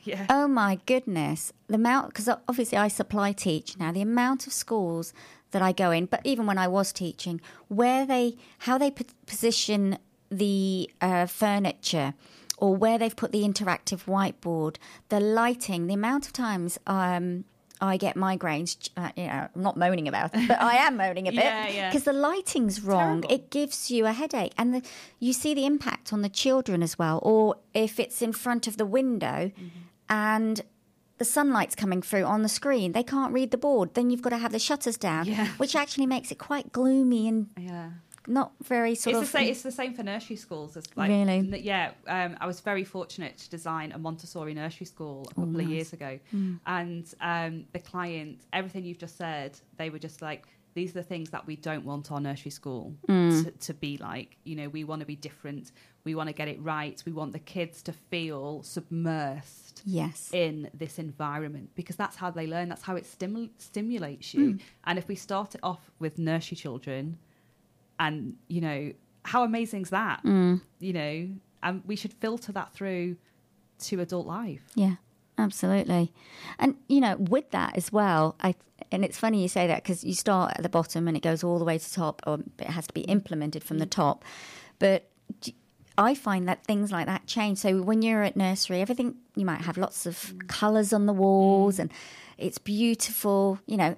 Speaker 4: yeah.
Speaker 3: Oh my goodness. The amount, because obviously I supply teach now, the amount of schools that I go in, but even when I was teaching, where they, how they p- position the uh, furniture or where they've put the interactive whiteboard, the lighting, the amount of times um, I get migraines. Uh, you know, I'm not moaning about it, but I am moaning a bit
Speaker 4: Yeah, yeah.
Speaker 3: because the lighting's wrong. It gives you a headache, and the, you see the impact on the children as well. Or if it's in front of the window, and the sunlight's coming through on the screen, they can't read the board. Then you've got to have the shutters down,
Speaker 4: Yeah.
Speaker 3: which actually makes it quite gloomy and
Speaker 4: yeah.
Speaker 3: Not very sort
Speaker 4: It's
Speaker 3: of.
Speaker 4: the same. It's the same for nursery schools. As like,
Speaker 3: Really?
Speaker 4: Yeah. Um, I was very fortunate to design a Montessori nursery school a couple of years ago, and um, the client, everything you've just said, they were just like, these are the things that we don't want our nursery school to, to be like. You know, we want to be different. We want to get it right. We want the kids to feel submersed
Speaker 3: yes.
Speaker 4: in this environment because that's how they learn. That's how it stimul- stimulates you. And if we start it off with nursery children, and you know how amazing is that, mm. you know, and we should filter that through to adult life.
Speaker 3: Yeah, absolutely. And you know, with that as well, I and it's funny you say that because you start at the bottom and it goes all the way to top, or it has to be implemented from the mm. top. But I find that things like that change. So when you're at nursery, everything you might have lots of mm. colours on the walls, and it's beautiful. You know,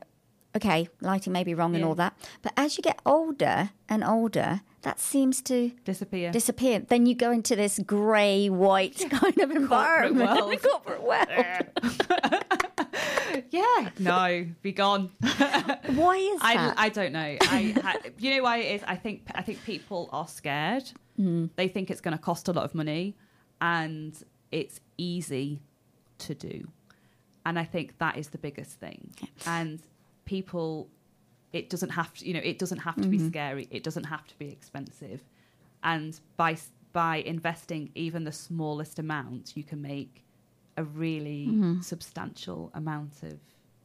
Speaker 3: okay, lighting may be wrong and all that, but as you get older and older, that seems to
Speaker 4: Disappear.
Speaker 3: disappear. Then you go into this grey, white kind of environment.
Speaker 4: world.
Speaker 3: Corporate world.
Speaker 4: yeah. No, be gone.
Speaker 3: Why is
Speaker 4: I,
Speaker 3: that?
Speaker 4: I don't know. I, I you know why it is. I think I think people are scared.
Speaker 3: Mm.
Speaker 4: They think it's going to cost a lot of money, and it's easy to do. And I think that is the biggest thing. And people, it doesn't have to. You know, it doesn't have to
Speaker 3: Mm-hmm.
Speaker 4: be scary. It doesn't have to be expensive. And by by investing even the smallest amount, you can make a really
Speaker 3: Mm-hmm.
Speaker 4: substantial amount of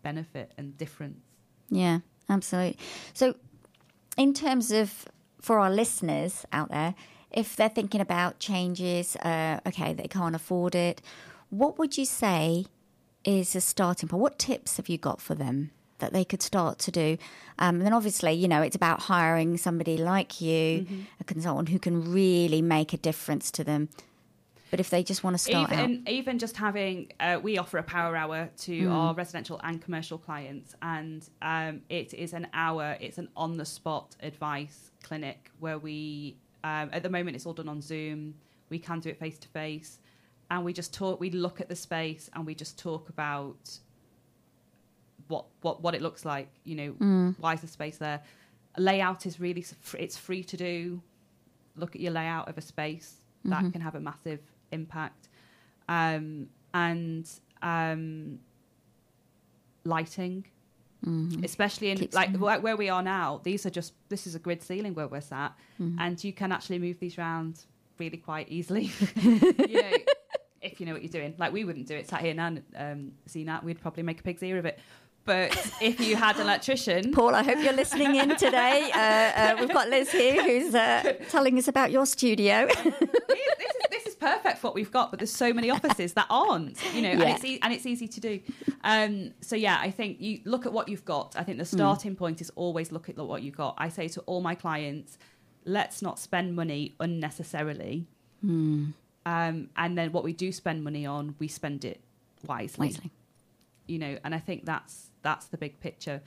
Speaker 4: benefit and difference.
Speaker 3: Yeah, absolutely. So, in terms of for our listeners out there, if they're thinking about changes, uh, okay, they can't afford it, what would you say is a starting point? What tips have you got for them that they could start to do? Um, and then, obviously, you know, it's about hiring somebody like you, a consultant who can really make a difference to them. But if they just want to start out,
Speaker 4: even, even just having uh, we offer a power hour to our residential and commercial clients and um, it is an hour it's an on the spot advice clinic where we um, at the moment it's all done on zoom we can do it face to face and we just talk we look at the space and we just talk about what what what it looks like you know why is the space there? Layout is really it's free to do. Look at your layout of a space. That can have a massive impact. Um, and um, lighting. Especially in
Speaker 3: Keeps-
Speaker 4: like where, where we are now these are just this is a grid ceiling where we're sat. And you can actually move these around really quite easily. You know, if you know what you're doing. Like we wouldn't do it sat here now um, see that. We'd probably make a pig's ear of it but if you had an electrician
Speaker 3: Paul, I hope you're listening in today. Uh, uh, we've got Liz here who's uh, telling us about your studio.
Speaker 4: this is this is perfect for what we've got, but there's so many offices that aren't, you know, and it's e- and it's easy to do. Um, so yeah, I think you look at what you've got. I think the starting point is always look at what you've got. I say to all my clients, let's not spend money unnecessarily, um, and then what we do spend money on, we spend it wisely
Speaker 3: Wisely.
Speaker 4: you know and i think that's that's the big picture.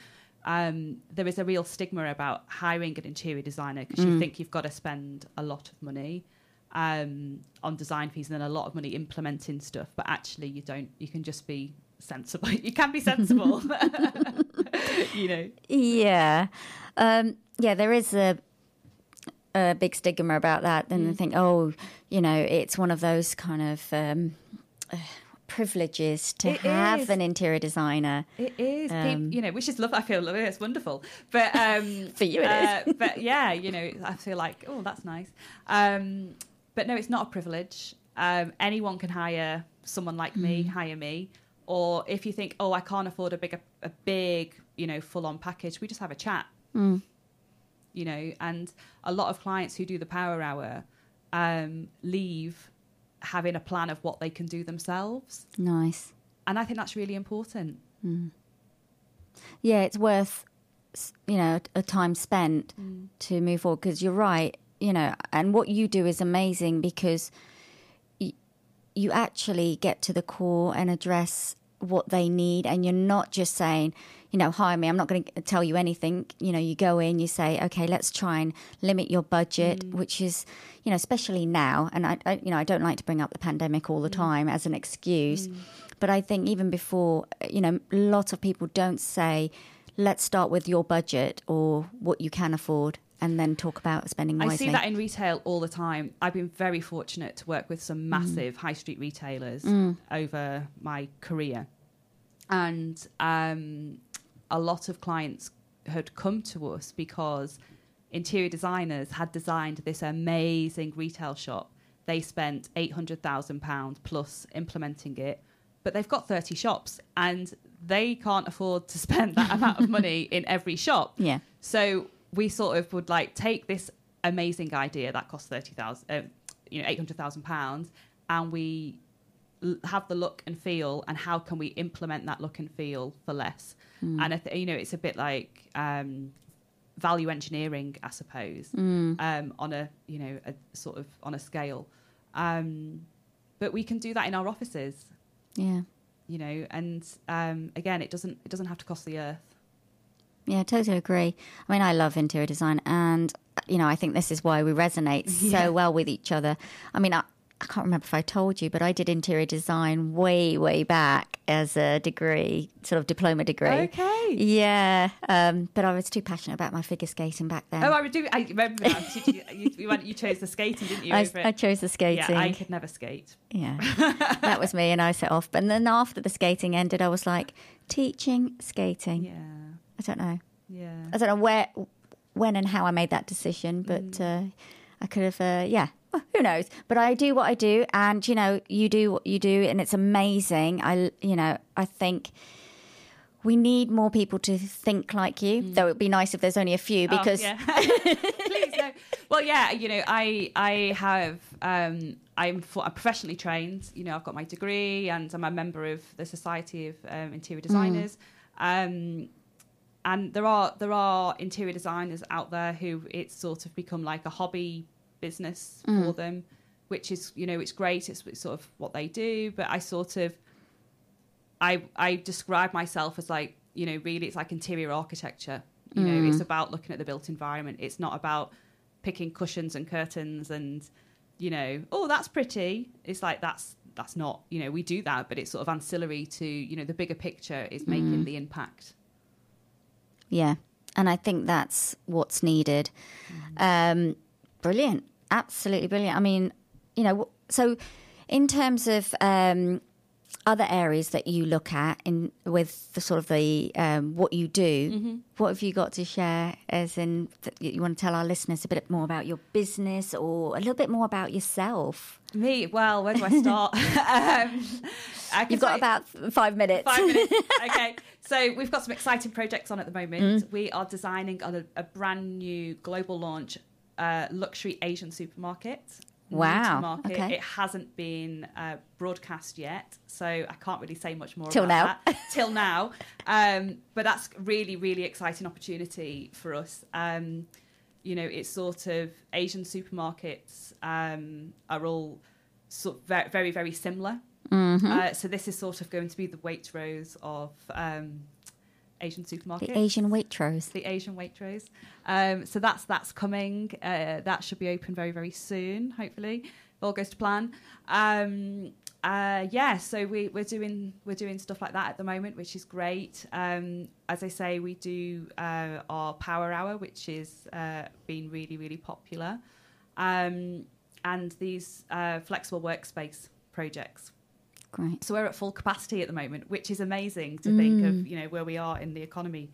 Speaker 4: Um, there is a real stigma about hiring an interior designer because you think you've got to spend a lot of money um, on design fees and then a lot of money implementing stuff but actually you don't you can just be sensible. You can be sensible. You know?
Speaker 3: Yeah. Um, yeah, there is a, a big stigma about that. Then they think, oh, you know, it's one of those kind of um, privileges to
Speaker 4: It
Speaker 3: have
Speaker 4: is.
Speaker 3: an interior designer.
Speaker 4: It is,
Speaker 3: Um,
Speaker 4: you know, which is love. I feel love it's wonderful, but um,
Speaker 3: For you it
Speaker 4: uh, but yeah, you know, I feel like oh, that's nice. Um, but no, it's not a privilege. Um, anyone can hire someone like me, hire me, or if you think, oh, I can't afford a big, a big, you know, full-on package, we just have a chat. You know, and a lot of clients who do the power hour um, leave having a plan of what they can do themselves,
Speaker 3: Nice.
Speaker 4: and I think that's really important. Mm.
Speaker 3: Yeah, it's worth, you know, a time spent mm. to move forward because you're right, you know, and what you do is amazing because y- you actually get to the core and address what they need and you're not just saying you know hire me i'm not going to tell you anything. You know you go in you say okay let's try and limit your budget mm. which is you know especially now and I, I you know i don't like to bring up the pandemic all the mm. time as an excuse mm. but i think even before you know a lot of people don't say let's start with your budget or what you can afford and then talk about spending wisely
Speaker 4: I see that in retail all the time. I've been very fortunate to work with some massive high street retailers over my career. And um, a lot of clients had come to us because interior designers had designed this amazing retail shop. They spent £800,000 plus implementing it, but they've got 30 shops and they can't afford to spend that amount of money in every shop.
Speaker 3: Yeah.
Speaker 4: So we sort of would like take this amazing idea that costs thirty thousand, uh, you know, eight hundred thousand pounds, and we l- have the look and feel, and how can we implement that look and feel for less? And I th- you know, it's a bit like um, value engineering, I suppose, um, on a you know a sort of on a scale. Um, but we can do that in our offices,
Speaker 3: yeah
Speaker 4: you know, and um, again, it doesn't it doesn't have to cost the earth.
Speaker 3: Yeah, totally agree. I mean, I love interior design, and you know, I think this is why we resonate
Speaker 4: Yeah.
Speaker 3: so well with each other. I mean, I, I can't remember if I told you, but I did interior design way, way back as a degree, sort of diploma degree.
Speaker 4: Okay.
Speaker 3: Yeah, um, but I was too passionate about my figure skating back then.
Speaker 4: Oh, I would do. I remember. 'cause You, you, you, went, you chose the skating, didn't you?
Speaker 3: I. I chose the skating.
Speaker 4: yeah, I could never skate.
Speaker 3: Yeah, that was me, and I set off. And then after the skating ended, I was like, teaching skating.
Speaker 4: Yeah,
Speaker 3: I don't know.
Speaker 4: yeah.
Speaker 3: I don't know where, when, and how I made that decision, but
Speaker 4: Mm.
Speaker 3: uh, I could have. Uh, yeah, well, who knows? But I do what I do, and you know, you do what you do, and it's amazing. I, you know, I think. We need more people to think like you. Though it'd be nice if there's only a few
Speaker 4: Mm. Oh,
Speaker 3: because
Speaker 4: yeah. please no. Well, yeah, you know, I I have um, I'm, for, I'm professionally trained. You know, I've got my degree and I'm a member of the Society of um, Interior Designers. Um, and there are there are interior designers out there who it's sort of become like a hobby business mm. for them, which is you know it's great. It's, it's sort of what they do. But I sort of I I describe myself as like you know really it's like interior architecture. You know, it's mm. about looking at the built environment. It's not about picking cushions and curtains and you know oh that's pretty. It's like that's that's not you know we do that, but it's sort of ancillary to you know the bigger picture is making mm. the impact.
Speaker 3: Yeah, and I think that's what's needed. Mm-hmm. Um, brilliant, absolutely brilliant. I mean, you know, so in terms of um, other areas that you look at in with the sort of the um, what you do, what have you got to share? As in, that you want to tell our listeners a bit more about your business or a little bit more about yourself.
Speaker 4: Me, well, where do I start? um, I
Speaker 3: You've got about five minutes.
Speaker 4: Five minutes. Okay. So we've got some exciting projects on at the
Speaker 3: Mm.
Speaker 4: moment. We are designing on a, a brand new global launch uh, luxury Asian supermarket.
Speaker 3: Wow,
Speaker 4: market.
Speaker 3: okay.
Speaker 4: It hasn't been uh, broadcast yet, so I can't really say much more
Speaker 3: Till
Speaker 4: about
Speaker 3: now.
Speaker 4: that. Till now. Um, but that's really, really exciting opportunity for us. Um, you know, it's sort of Asian supermarkets um, are all sort of very, very, very similar.
Speaker 3: Mm-hmm.
Speaker 4: Uh, so this is sort of going to be the Waitrose of um, Asian supermarkets.
Speaker 3: The Asian Waitrose.
Speaker 4: The Asian Waitrose. Um, so that's that's coming. Uh, that should be open very very soon. Hopefully, if all goes to plan. Um, uh, yeah, so we, we're doing we're doing stuff like that at the moment, which is great. Um, as I say, we do uh, our Power Hour, which is uh, been really really popular, um, and these uh, flexible workspace projects
Speaker 3: Great.
Speaker 4: so we're at full capacity at the moment, which is amazing to think of, you know, where we are in the economy,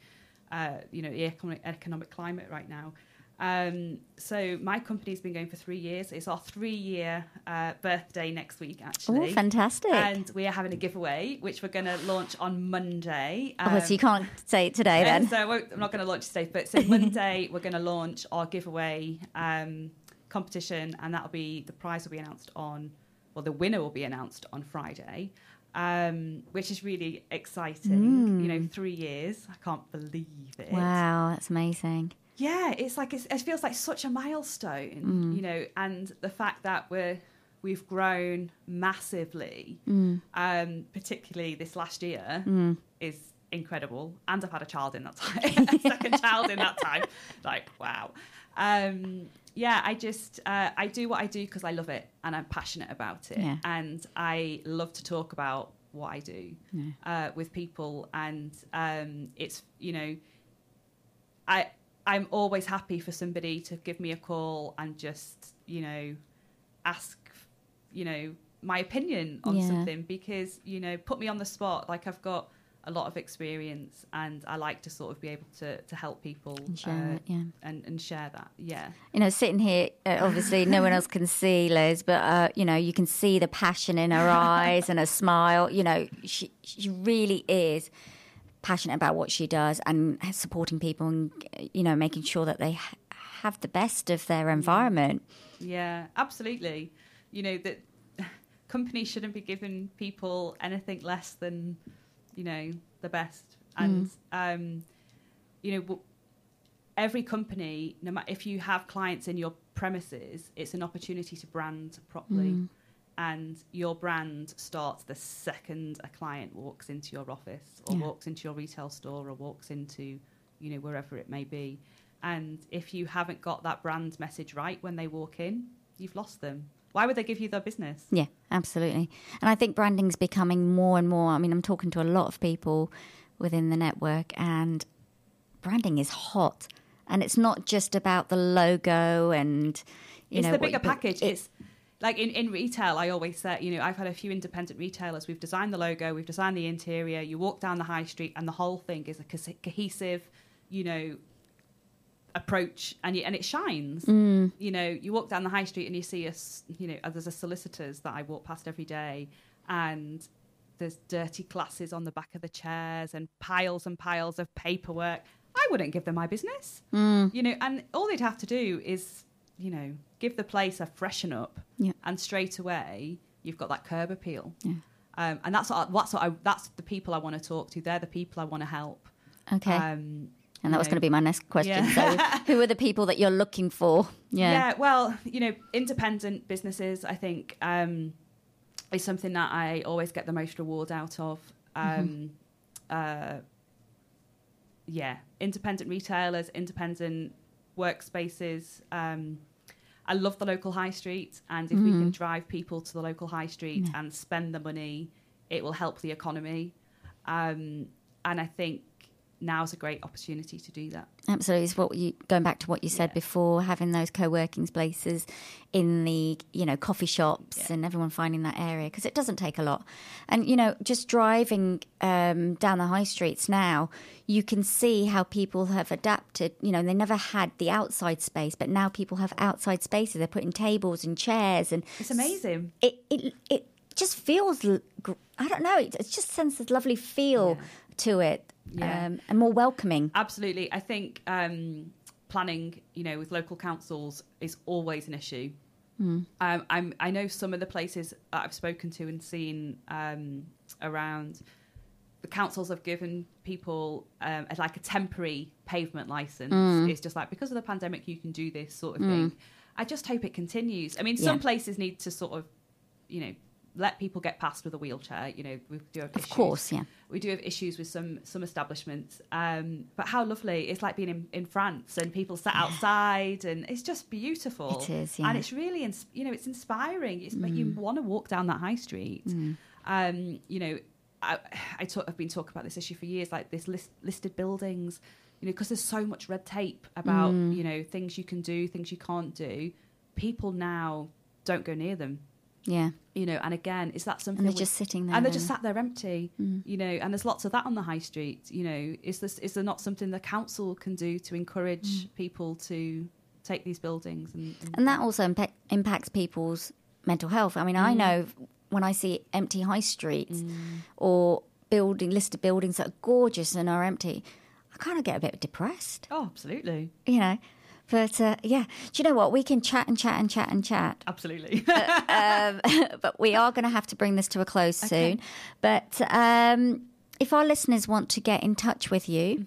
Speaker 4: uh, you know, the economic, economic climate right now. Um, so my company's been going for three years. It's our three-year uh, birthday next week, actually.
Speaker 3: Oh, fantastic.
Speaker 4: And we are having a giveaway, which we're going to launch on Monday.
Speaker 3: oh, so you
Speaker 4: Um,
Speaker 3: can't say it today then.
Speaker 4: So I won't, I'm not going to launch today, but so Monday we're going to launch our giveaway um, competition, and that'll be the prize will be announced on, well, the winner will be announced on Friday, um, which is really exciting. You know, three years, I can't believe it.
Speaker 3: Wow, that's amazing.
Speaker 4: Yeah, it's like it's, it feels like such a milestone, you know, and the fact that we're we've grown massively, um, particularly this last year, is incredible. And I've had a child in that time, a second child in that time. Like wow, um, yeah. I just uh, I do what I do because I love it and I'm passionate about it,
Speaker 3: Yeah.
Speaker 4: and I love to talk about what I do uh, with people, and um, it's you know. I I'm always happy for somebody to give me a call and just you know ask you know my opinion on
Speaker 3: Yeah.
Speaker 4: something because you know put me on the spot like I've got a lot of experience and I like to sort of be able to to help people
Speaker 3: And share
Speaker 4: uh,
Speaker 3: it, yeah.
Speaker 4: and and share that yeah
Speaker 3: You know, sitting here, uh, obviously no one else can see Liz, but uh, you know, you can see the passion in her eyes and her smile. You know, she she really is passionate about what she does and supporting people and you know making sure that they ha- have the best of their environment.
Speaker 4: Yeah, absolutely. You know that companies shouldn't be giving people anything less than you know the best, and um, you know every company, no matter if you have clients in your premises, it's an opportunity to brand properly. And your brand starts the second a client walks into your office or
Speaker 3: Yeah.
Speaker 4: walks into your retail store or walks into you know, wherever it may be. And if you haven't got that brand message right when they walk in, you've lost them. Why would they give you their business?
Speaker 3: Yeah, absolutely. And I think branding's becoming more and more. I mean, I'm talking to a lot of people within the network, and branding is hot. And it's not just about the logo and you
Speaker 4: it's
Speaker 3: know
Speaker 4: the bigger
Speaker 3: you-
Speaker 4: package.
Speaker 3: it-
Speaker 4: it's like in, in retail, I always say, you know, I've had a few independent retailers. We've designed the logo, we've designed the interior. You walk down the high street, and the whole thing is a co- cohesive, you know, approach, and you, and it shines.
Speaker 3: Mm.
Speaker 4: You know, you walk down the high street and you see us. You know, there's a solicitors that I walk past every day, and there's dirty glasses on the back of the chairs and piles and piles of paperwork. I wouldn't give them my business.
Speaker 3: Mm.
Speaker 4: You know, and all they'd have to do is, you know, give the place a freshen up,
Speaker 3: Yeah.
Speaker 4: and straight away you've got that curb appeal.
Speaker 3: Yeah.
Speaker 4: Um, and that's what I, that's what I, that's the people I want to talk to. They're the people I want to help.
Speaker 3: Okay.
Speaker 4: Um,
Speaker 3: and that was going to be my next question.
Speaker 4: Yeah.
Speaker 3: So, who are the people that you're looking for?
Speaker 4: Yeah.
Speaker 3: Yeah.
Speaker 4: well, you know, independent businesses, I think, um, is something that I always get the most reward out of. Um, uh, yeah, independent retailers, independent workspaces. Um, I love the local high street, and if we can drive people to the local high street
Speaker 3: Yeah.
Speaker 4: and spend the money, it will help the economy. Um, and I think now's a great opportunity to do that.
Speaker 3: Absolutely, it's what you going back to what you said
Speaker 4: Yeah.
Speaker 3: before, having those co-working spaces in the you know coffee shops
Speaker 4: Yeah.
Speaker 3: and everyone finding that area because it doesn't take a lot. And you know, just driving um, down the high streets now, you can see how people have adapted. You know, they never had the outside space, but now people have outside spaces. They're putting tables and chairs, and
Speaker 4: It's amazing.
Speaker 3: it it it just feels. I don't know. It, it just sends this lovely feel
Speaker 4: Yeah.
Speaker 3: to it,
Speaker 4: Yeah.
Speaker 3: um, and more welcoming.
Speaker 4: Absolutely. I think um, planning, you know, with local councils is always an issue. Um, I'm, I know some of the places that I've spoken to and seen um, around, the councils have given people um, like a temporary pavement license. It's just like because of the pandemic, you can do this sort of thing. I just hope it continues. I mean, some
Speaker 3: Yeah.
Speaker 4: places need to sort of, you know, let people get past with a wheelchair. You know, we do have
Speaker 3: Of
Speaker 4: issues.
Speaker 3: course, yeah.
Speaker 4: we do have issues with some some establishments um but how lovely. It's like being in, in france and people sat outside and it's just beautiful.
Speaker 3: It is, yeah.
Speaker 4: and it's really ins- you know it's inspiring. It's you want to walk down that high street. Um you know i i talk, i've been talking about this issue for years like this list, listed buildings you know because there's so much red tape about you know things you can do things you can't do. People now don't go near them
Speaker 3: Yeah.
Speaker 4: you know and again is that something
Speaker 3: And they're
Speaker 4: we-
Speaker 3: just sitting there.
Speaker 4: and they're
Speaker 3: then.
Speaker 4: just sat there empty mm. you know and there's lots of that on the high street you know is this is there not something the council can do to encourage mm. people to take these buildings and, and
Speaker 3: And that also impact, impacts people's mental health. I mean, I mm. know when I see empty high streets or building listed buildings that are gorgeous and are empty, I kind of get a bit depressed,
Speaker 4: oh absolutely
Speaker 3: you know. But uh, yeah, do you know what? We can chat and chat and chat and chat,
Speaker 4: absolutely
Speaker 3: um, but we are going to have to bring this to a close soon. But um, if our listeners want to get in touch with you,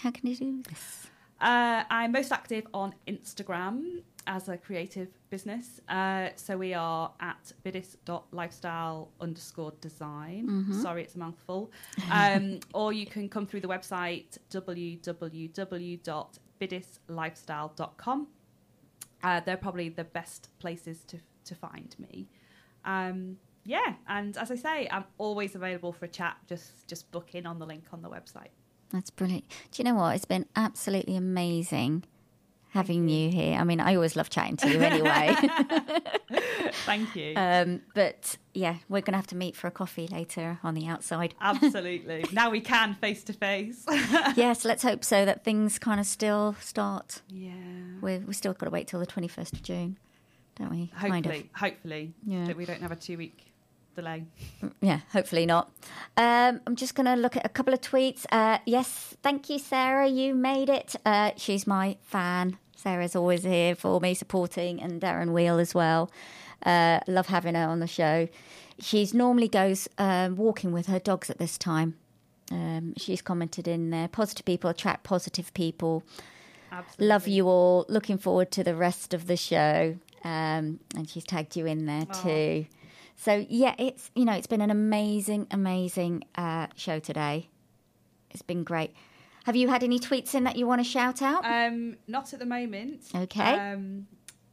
Speaker 3: how can they do this?
Speaker 4: Uh, I'm most active on Instagram as a creative business. Uh, so we are at bidis.lifestyle underscore design. Sorry, it's a mouthful. Um, or you can come through the website www.bidislifestyle.com. Uh, they're probably the best places to, to find me. Um, yeah, and as I say, I'm always available for a chat. Just just book in on the link on the website.
Speaker 3: That's brilliant. Do you know what? It's been absolutely amazing having you here. I mean, I always love chatting to you anyway.
Speaker 4: Thank you.
Speaker 3: um, but yeah, we're going to have to meet for a coffee later on the outside.
Speaker 4: Absolutely. now we can face to face.
Speaker 3: yes, let's hope so that things kind of still start.
Speaker 4: Yeah.
Speaker 3: We're, we've still got to wait till the 21st of June, don't we?
Speaker 4: Hopefully,
Speaker 3: Kind of.
Speaker 4: hopefully
Speaker 3: Yeah.
Speaker 4: that we don't have a two week delay.
Speaker 3: Yeah, hopefully not. Um, I'm just going to look at a couple of tweets. Uh, yes, thank you, Sarah. You made it. Uh, she's my fan. Sarah's always here for me, supporting, and Darren Wheel as well. Uh, love having her on the show. She's normally goes um, walking with her dogs at this time. Um, she's commented in there. Positive people attract positive people.
Speaker 4: Absolutely.
Speaker 3: Love you all. Looking forward to the rest of the show. Um, and she's tagged you in there too. So yeah, it's you know it's been an amazing, amazing uh, show today. It's been great. Have you had any tweets in that you want to shout out?
Speaker 4: Um, not at the moment.
Speaker 3: Okay.
Speaker 4: Um,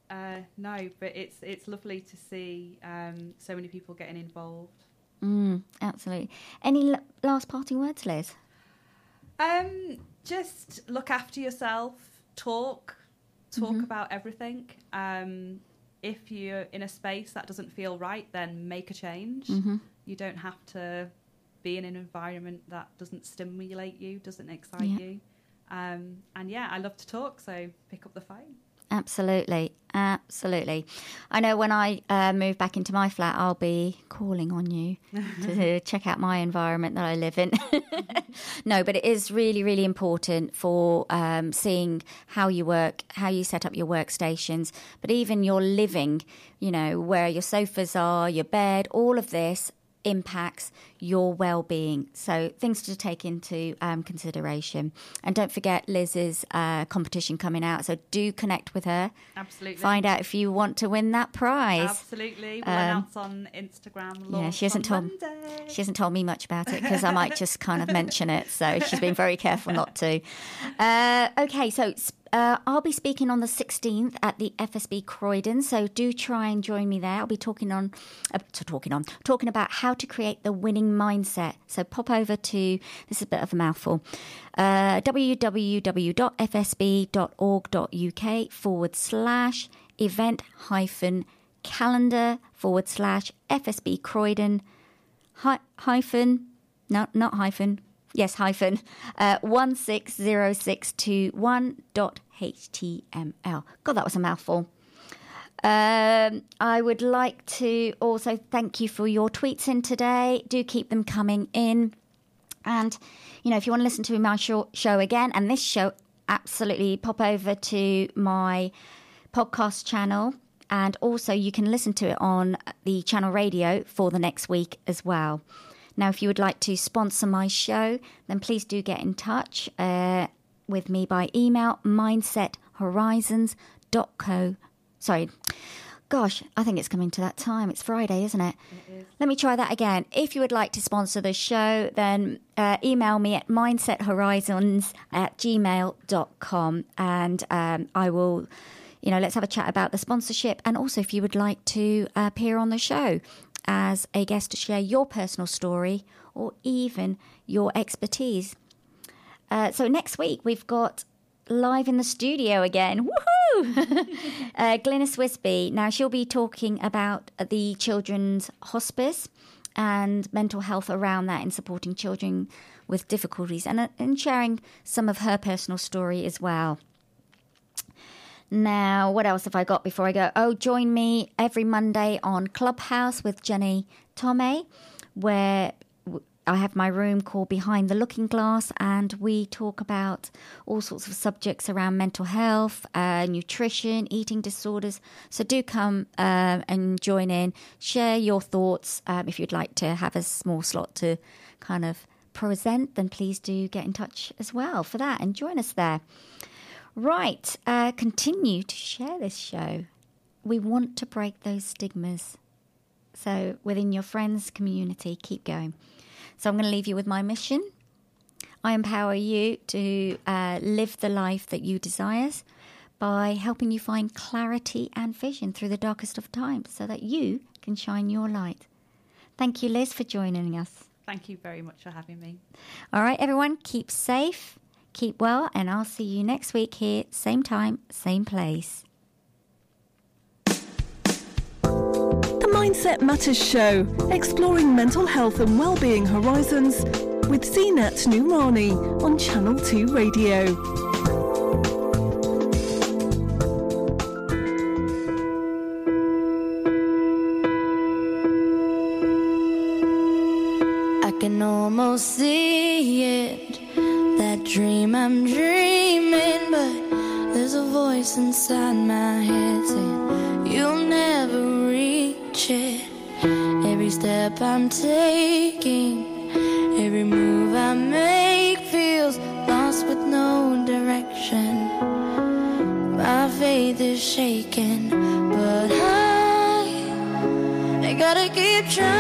Speaker 4: uh, no, but it's it's lovely to see um, so many people getting involved.
Speaker 3: Mm, absolutely. Any l- last parting words, Liz?
Speaker 4: Um, just look after yourself. Talk, talk
Speaker 3: Mm-hmm.
Speaker 4: about everything. Um, if you're in a space that doesn't feel right, then make a change.
Speaker 3: Mm-hmm.
Speaker 4: You don't have to be in an environment that doesn't stimulate you, doesn't excite
Speaker 3: Yeah.
Speaker 4: you. Um, and yeah, I love to talk, so pick up the phone.
Speaker 3: Absolutely, absolutely. I know when I uh, move back into my flat, I'll be calling on you to check out my environment that I live in. no, but it is really, really important for um, seeing how you work, how you set up your workstations, but even your living, you know, where your sofas are, your bed, all of this impacts your well-being so things to take into um, consideration and don't forget liz's uh, competition coming out so do connect with her
Speaker 4: Absolutely.
Speaker 3: find out if you want to win that prize
Speaker 4: Absolutely. We'll
Speaker 3: Um,
Speaker 4: announce on Instagram.
Speaker 3: yeah she hasn't told
Speaker 4: Monday.
Speaker 3: she hasn't told me much about it because i might just kind of mention it so she's been very careful not to uh, okay so uh, I'll be speaking on the 16th at the FSB Croydon, so do try and join me there. I'll be talking on, uh, talking on, talking about how to create the winning mindset. So pop over to this is a bit of a mouthful, uh, www.fsb.org.uk forward slash event hyphen calendar forward slash FSB Croydon hy- hyphen no not hyphen yes hyphen uh, 160621.html god that was a mouthful um, I would like to also thank you for your tweets in today. Do keep them coming in. And, you know, if you want to listen to my show again and this show, absolutely pop over to my podcast channel. And also, you can listen to it on the channel radio for the next week as well. Now, if you would like to sponsor my show, then please do get in touch uh, with me by email mindsethorizons.co. Sorry. Gosh, I think it's coming to that time. It's Friday, isn't it? Let me try that again. If you would like to sponsor the show, then uh, email me at mindsethorizons at gmail.com and um, I will, you know, let's have a chat about the sponsorship. And also, if you would like to appear on the show as a guest to share your personal story or even your expertise. Uh, so next week, we've got live in the studio again. Woohoo! uh, Glynis Wisby. Now, she'll be talking about the children's hospice and mental health around that in supporting children with difficulties and, uh, and sharing some of her personal story as well. Now, what else have I got before I go? Oh, join me every Monday on Clubhouse with Jenny Tomei, where I have my room called Behind the Looking Glass, and we talk about all sorts of subjects around mental health, uh, nutrition, eating disorders. So do come uh, and join in, share your thoughts. Um, if you'd like to have a small slot to kind of present, then please do get in touch as well for that and join us there. Right, uh, continue to share this show. We want to break those stigmas. So, within your friends' community, keep going. So, I'm going to leave you with my mission. I empower you to uh, live the life that you desire by helping you find clarity and vision through the darkest of times so that you can shine your light. Thank you, Liz, for joining us.
Speaker 4: Thank you very much for having me.
Speaker 3: All right, everyone, keep safe, keep well, and I'll see you next week here, same time, same place.
Speaker 2: Mindset Matters Show, exploring mental health and well-being horizons with Zeenat Noorani on Channel 2 Radio.
Speaker 1: I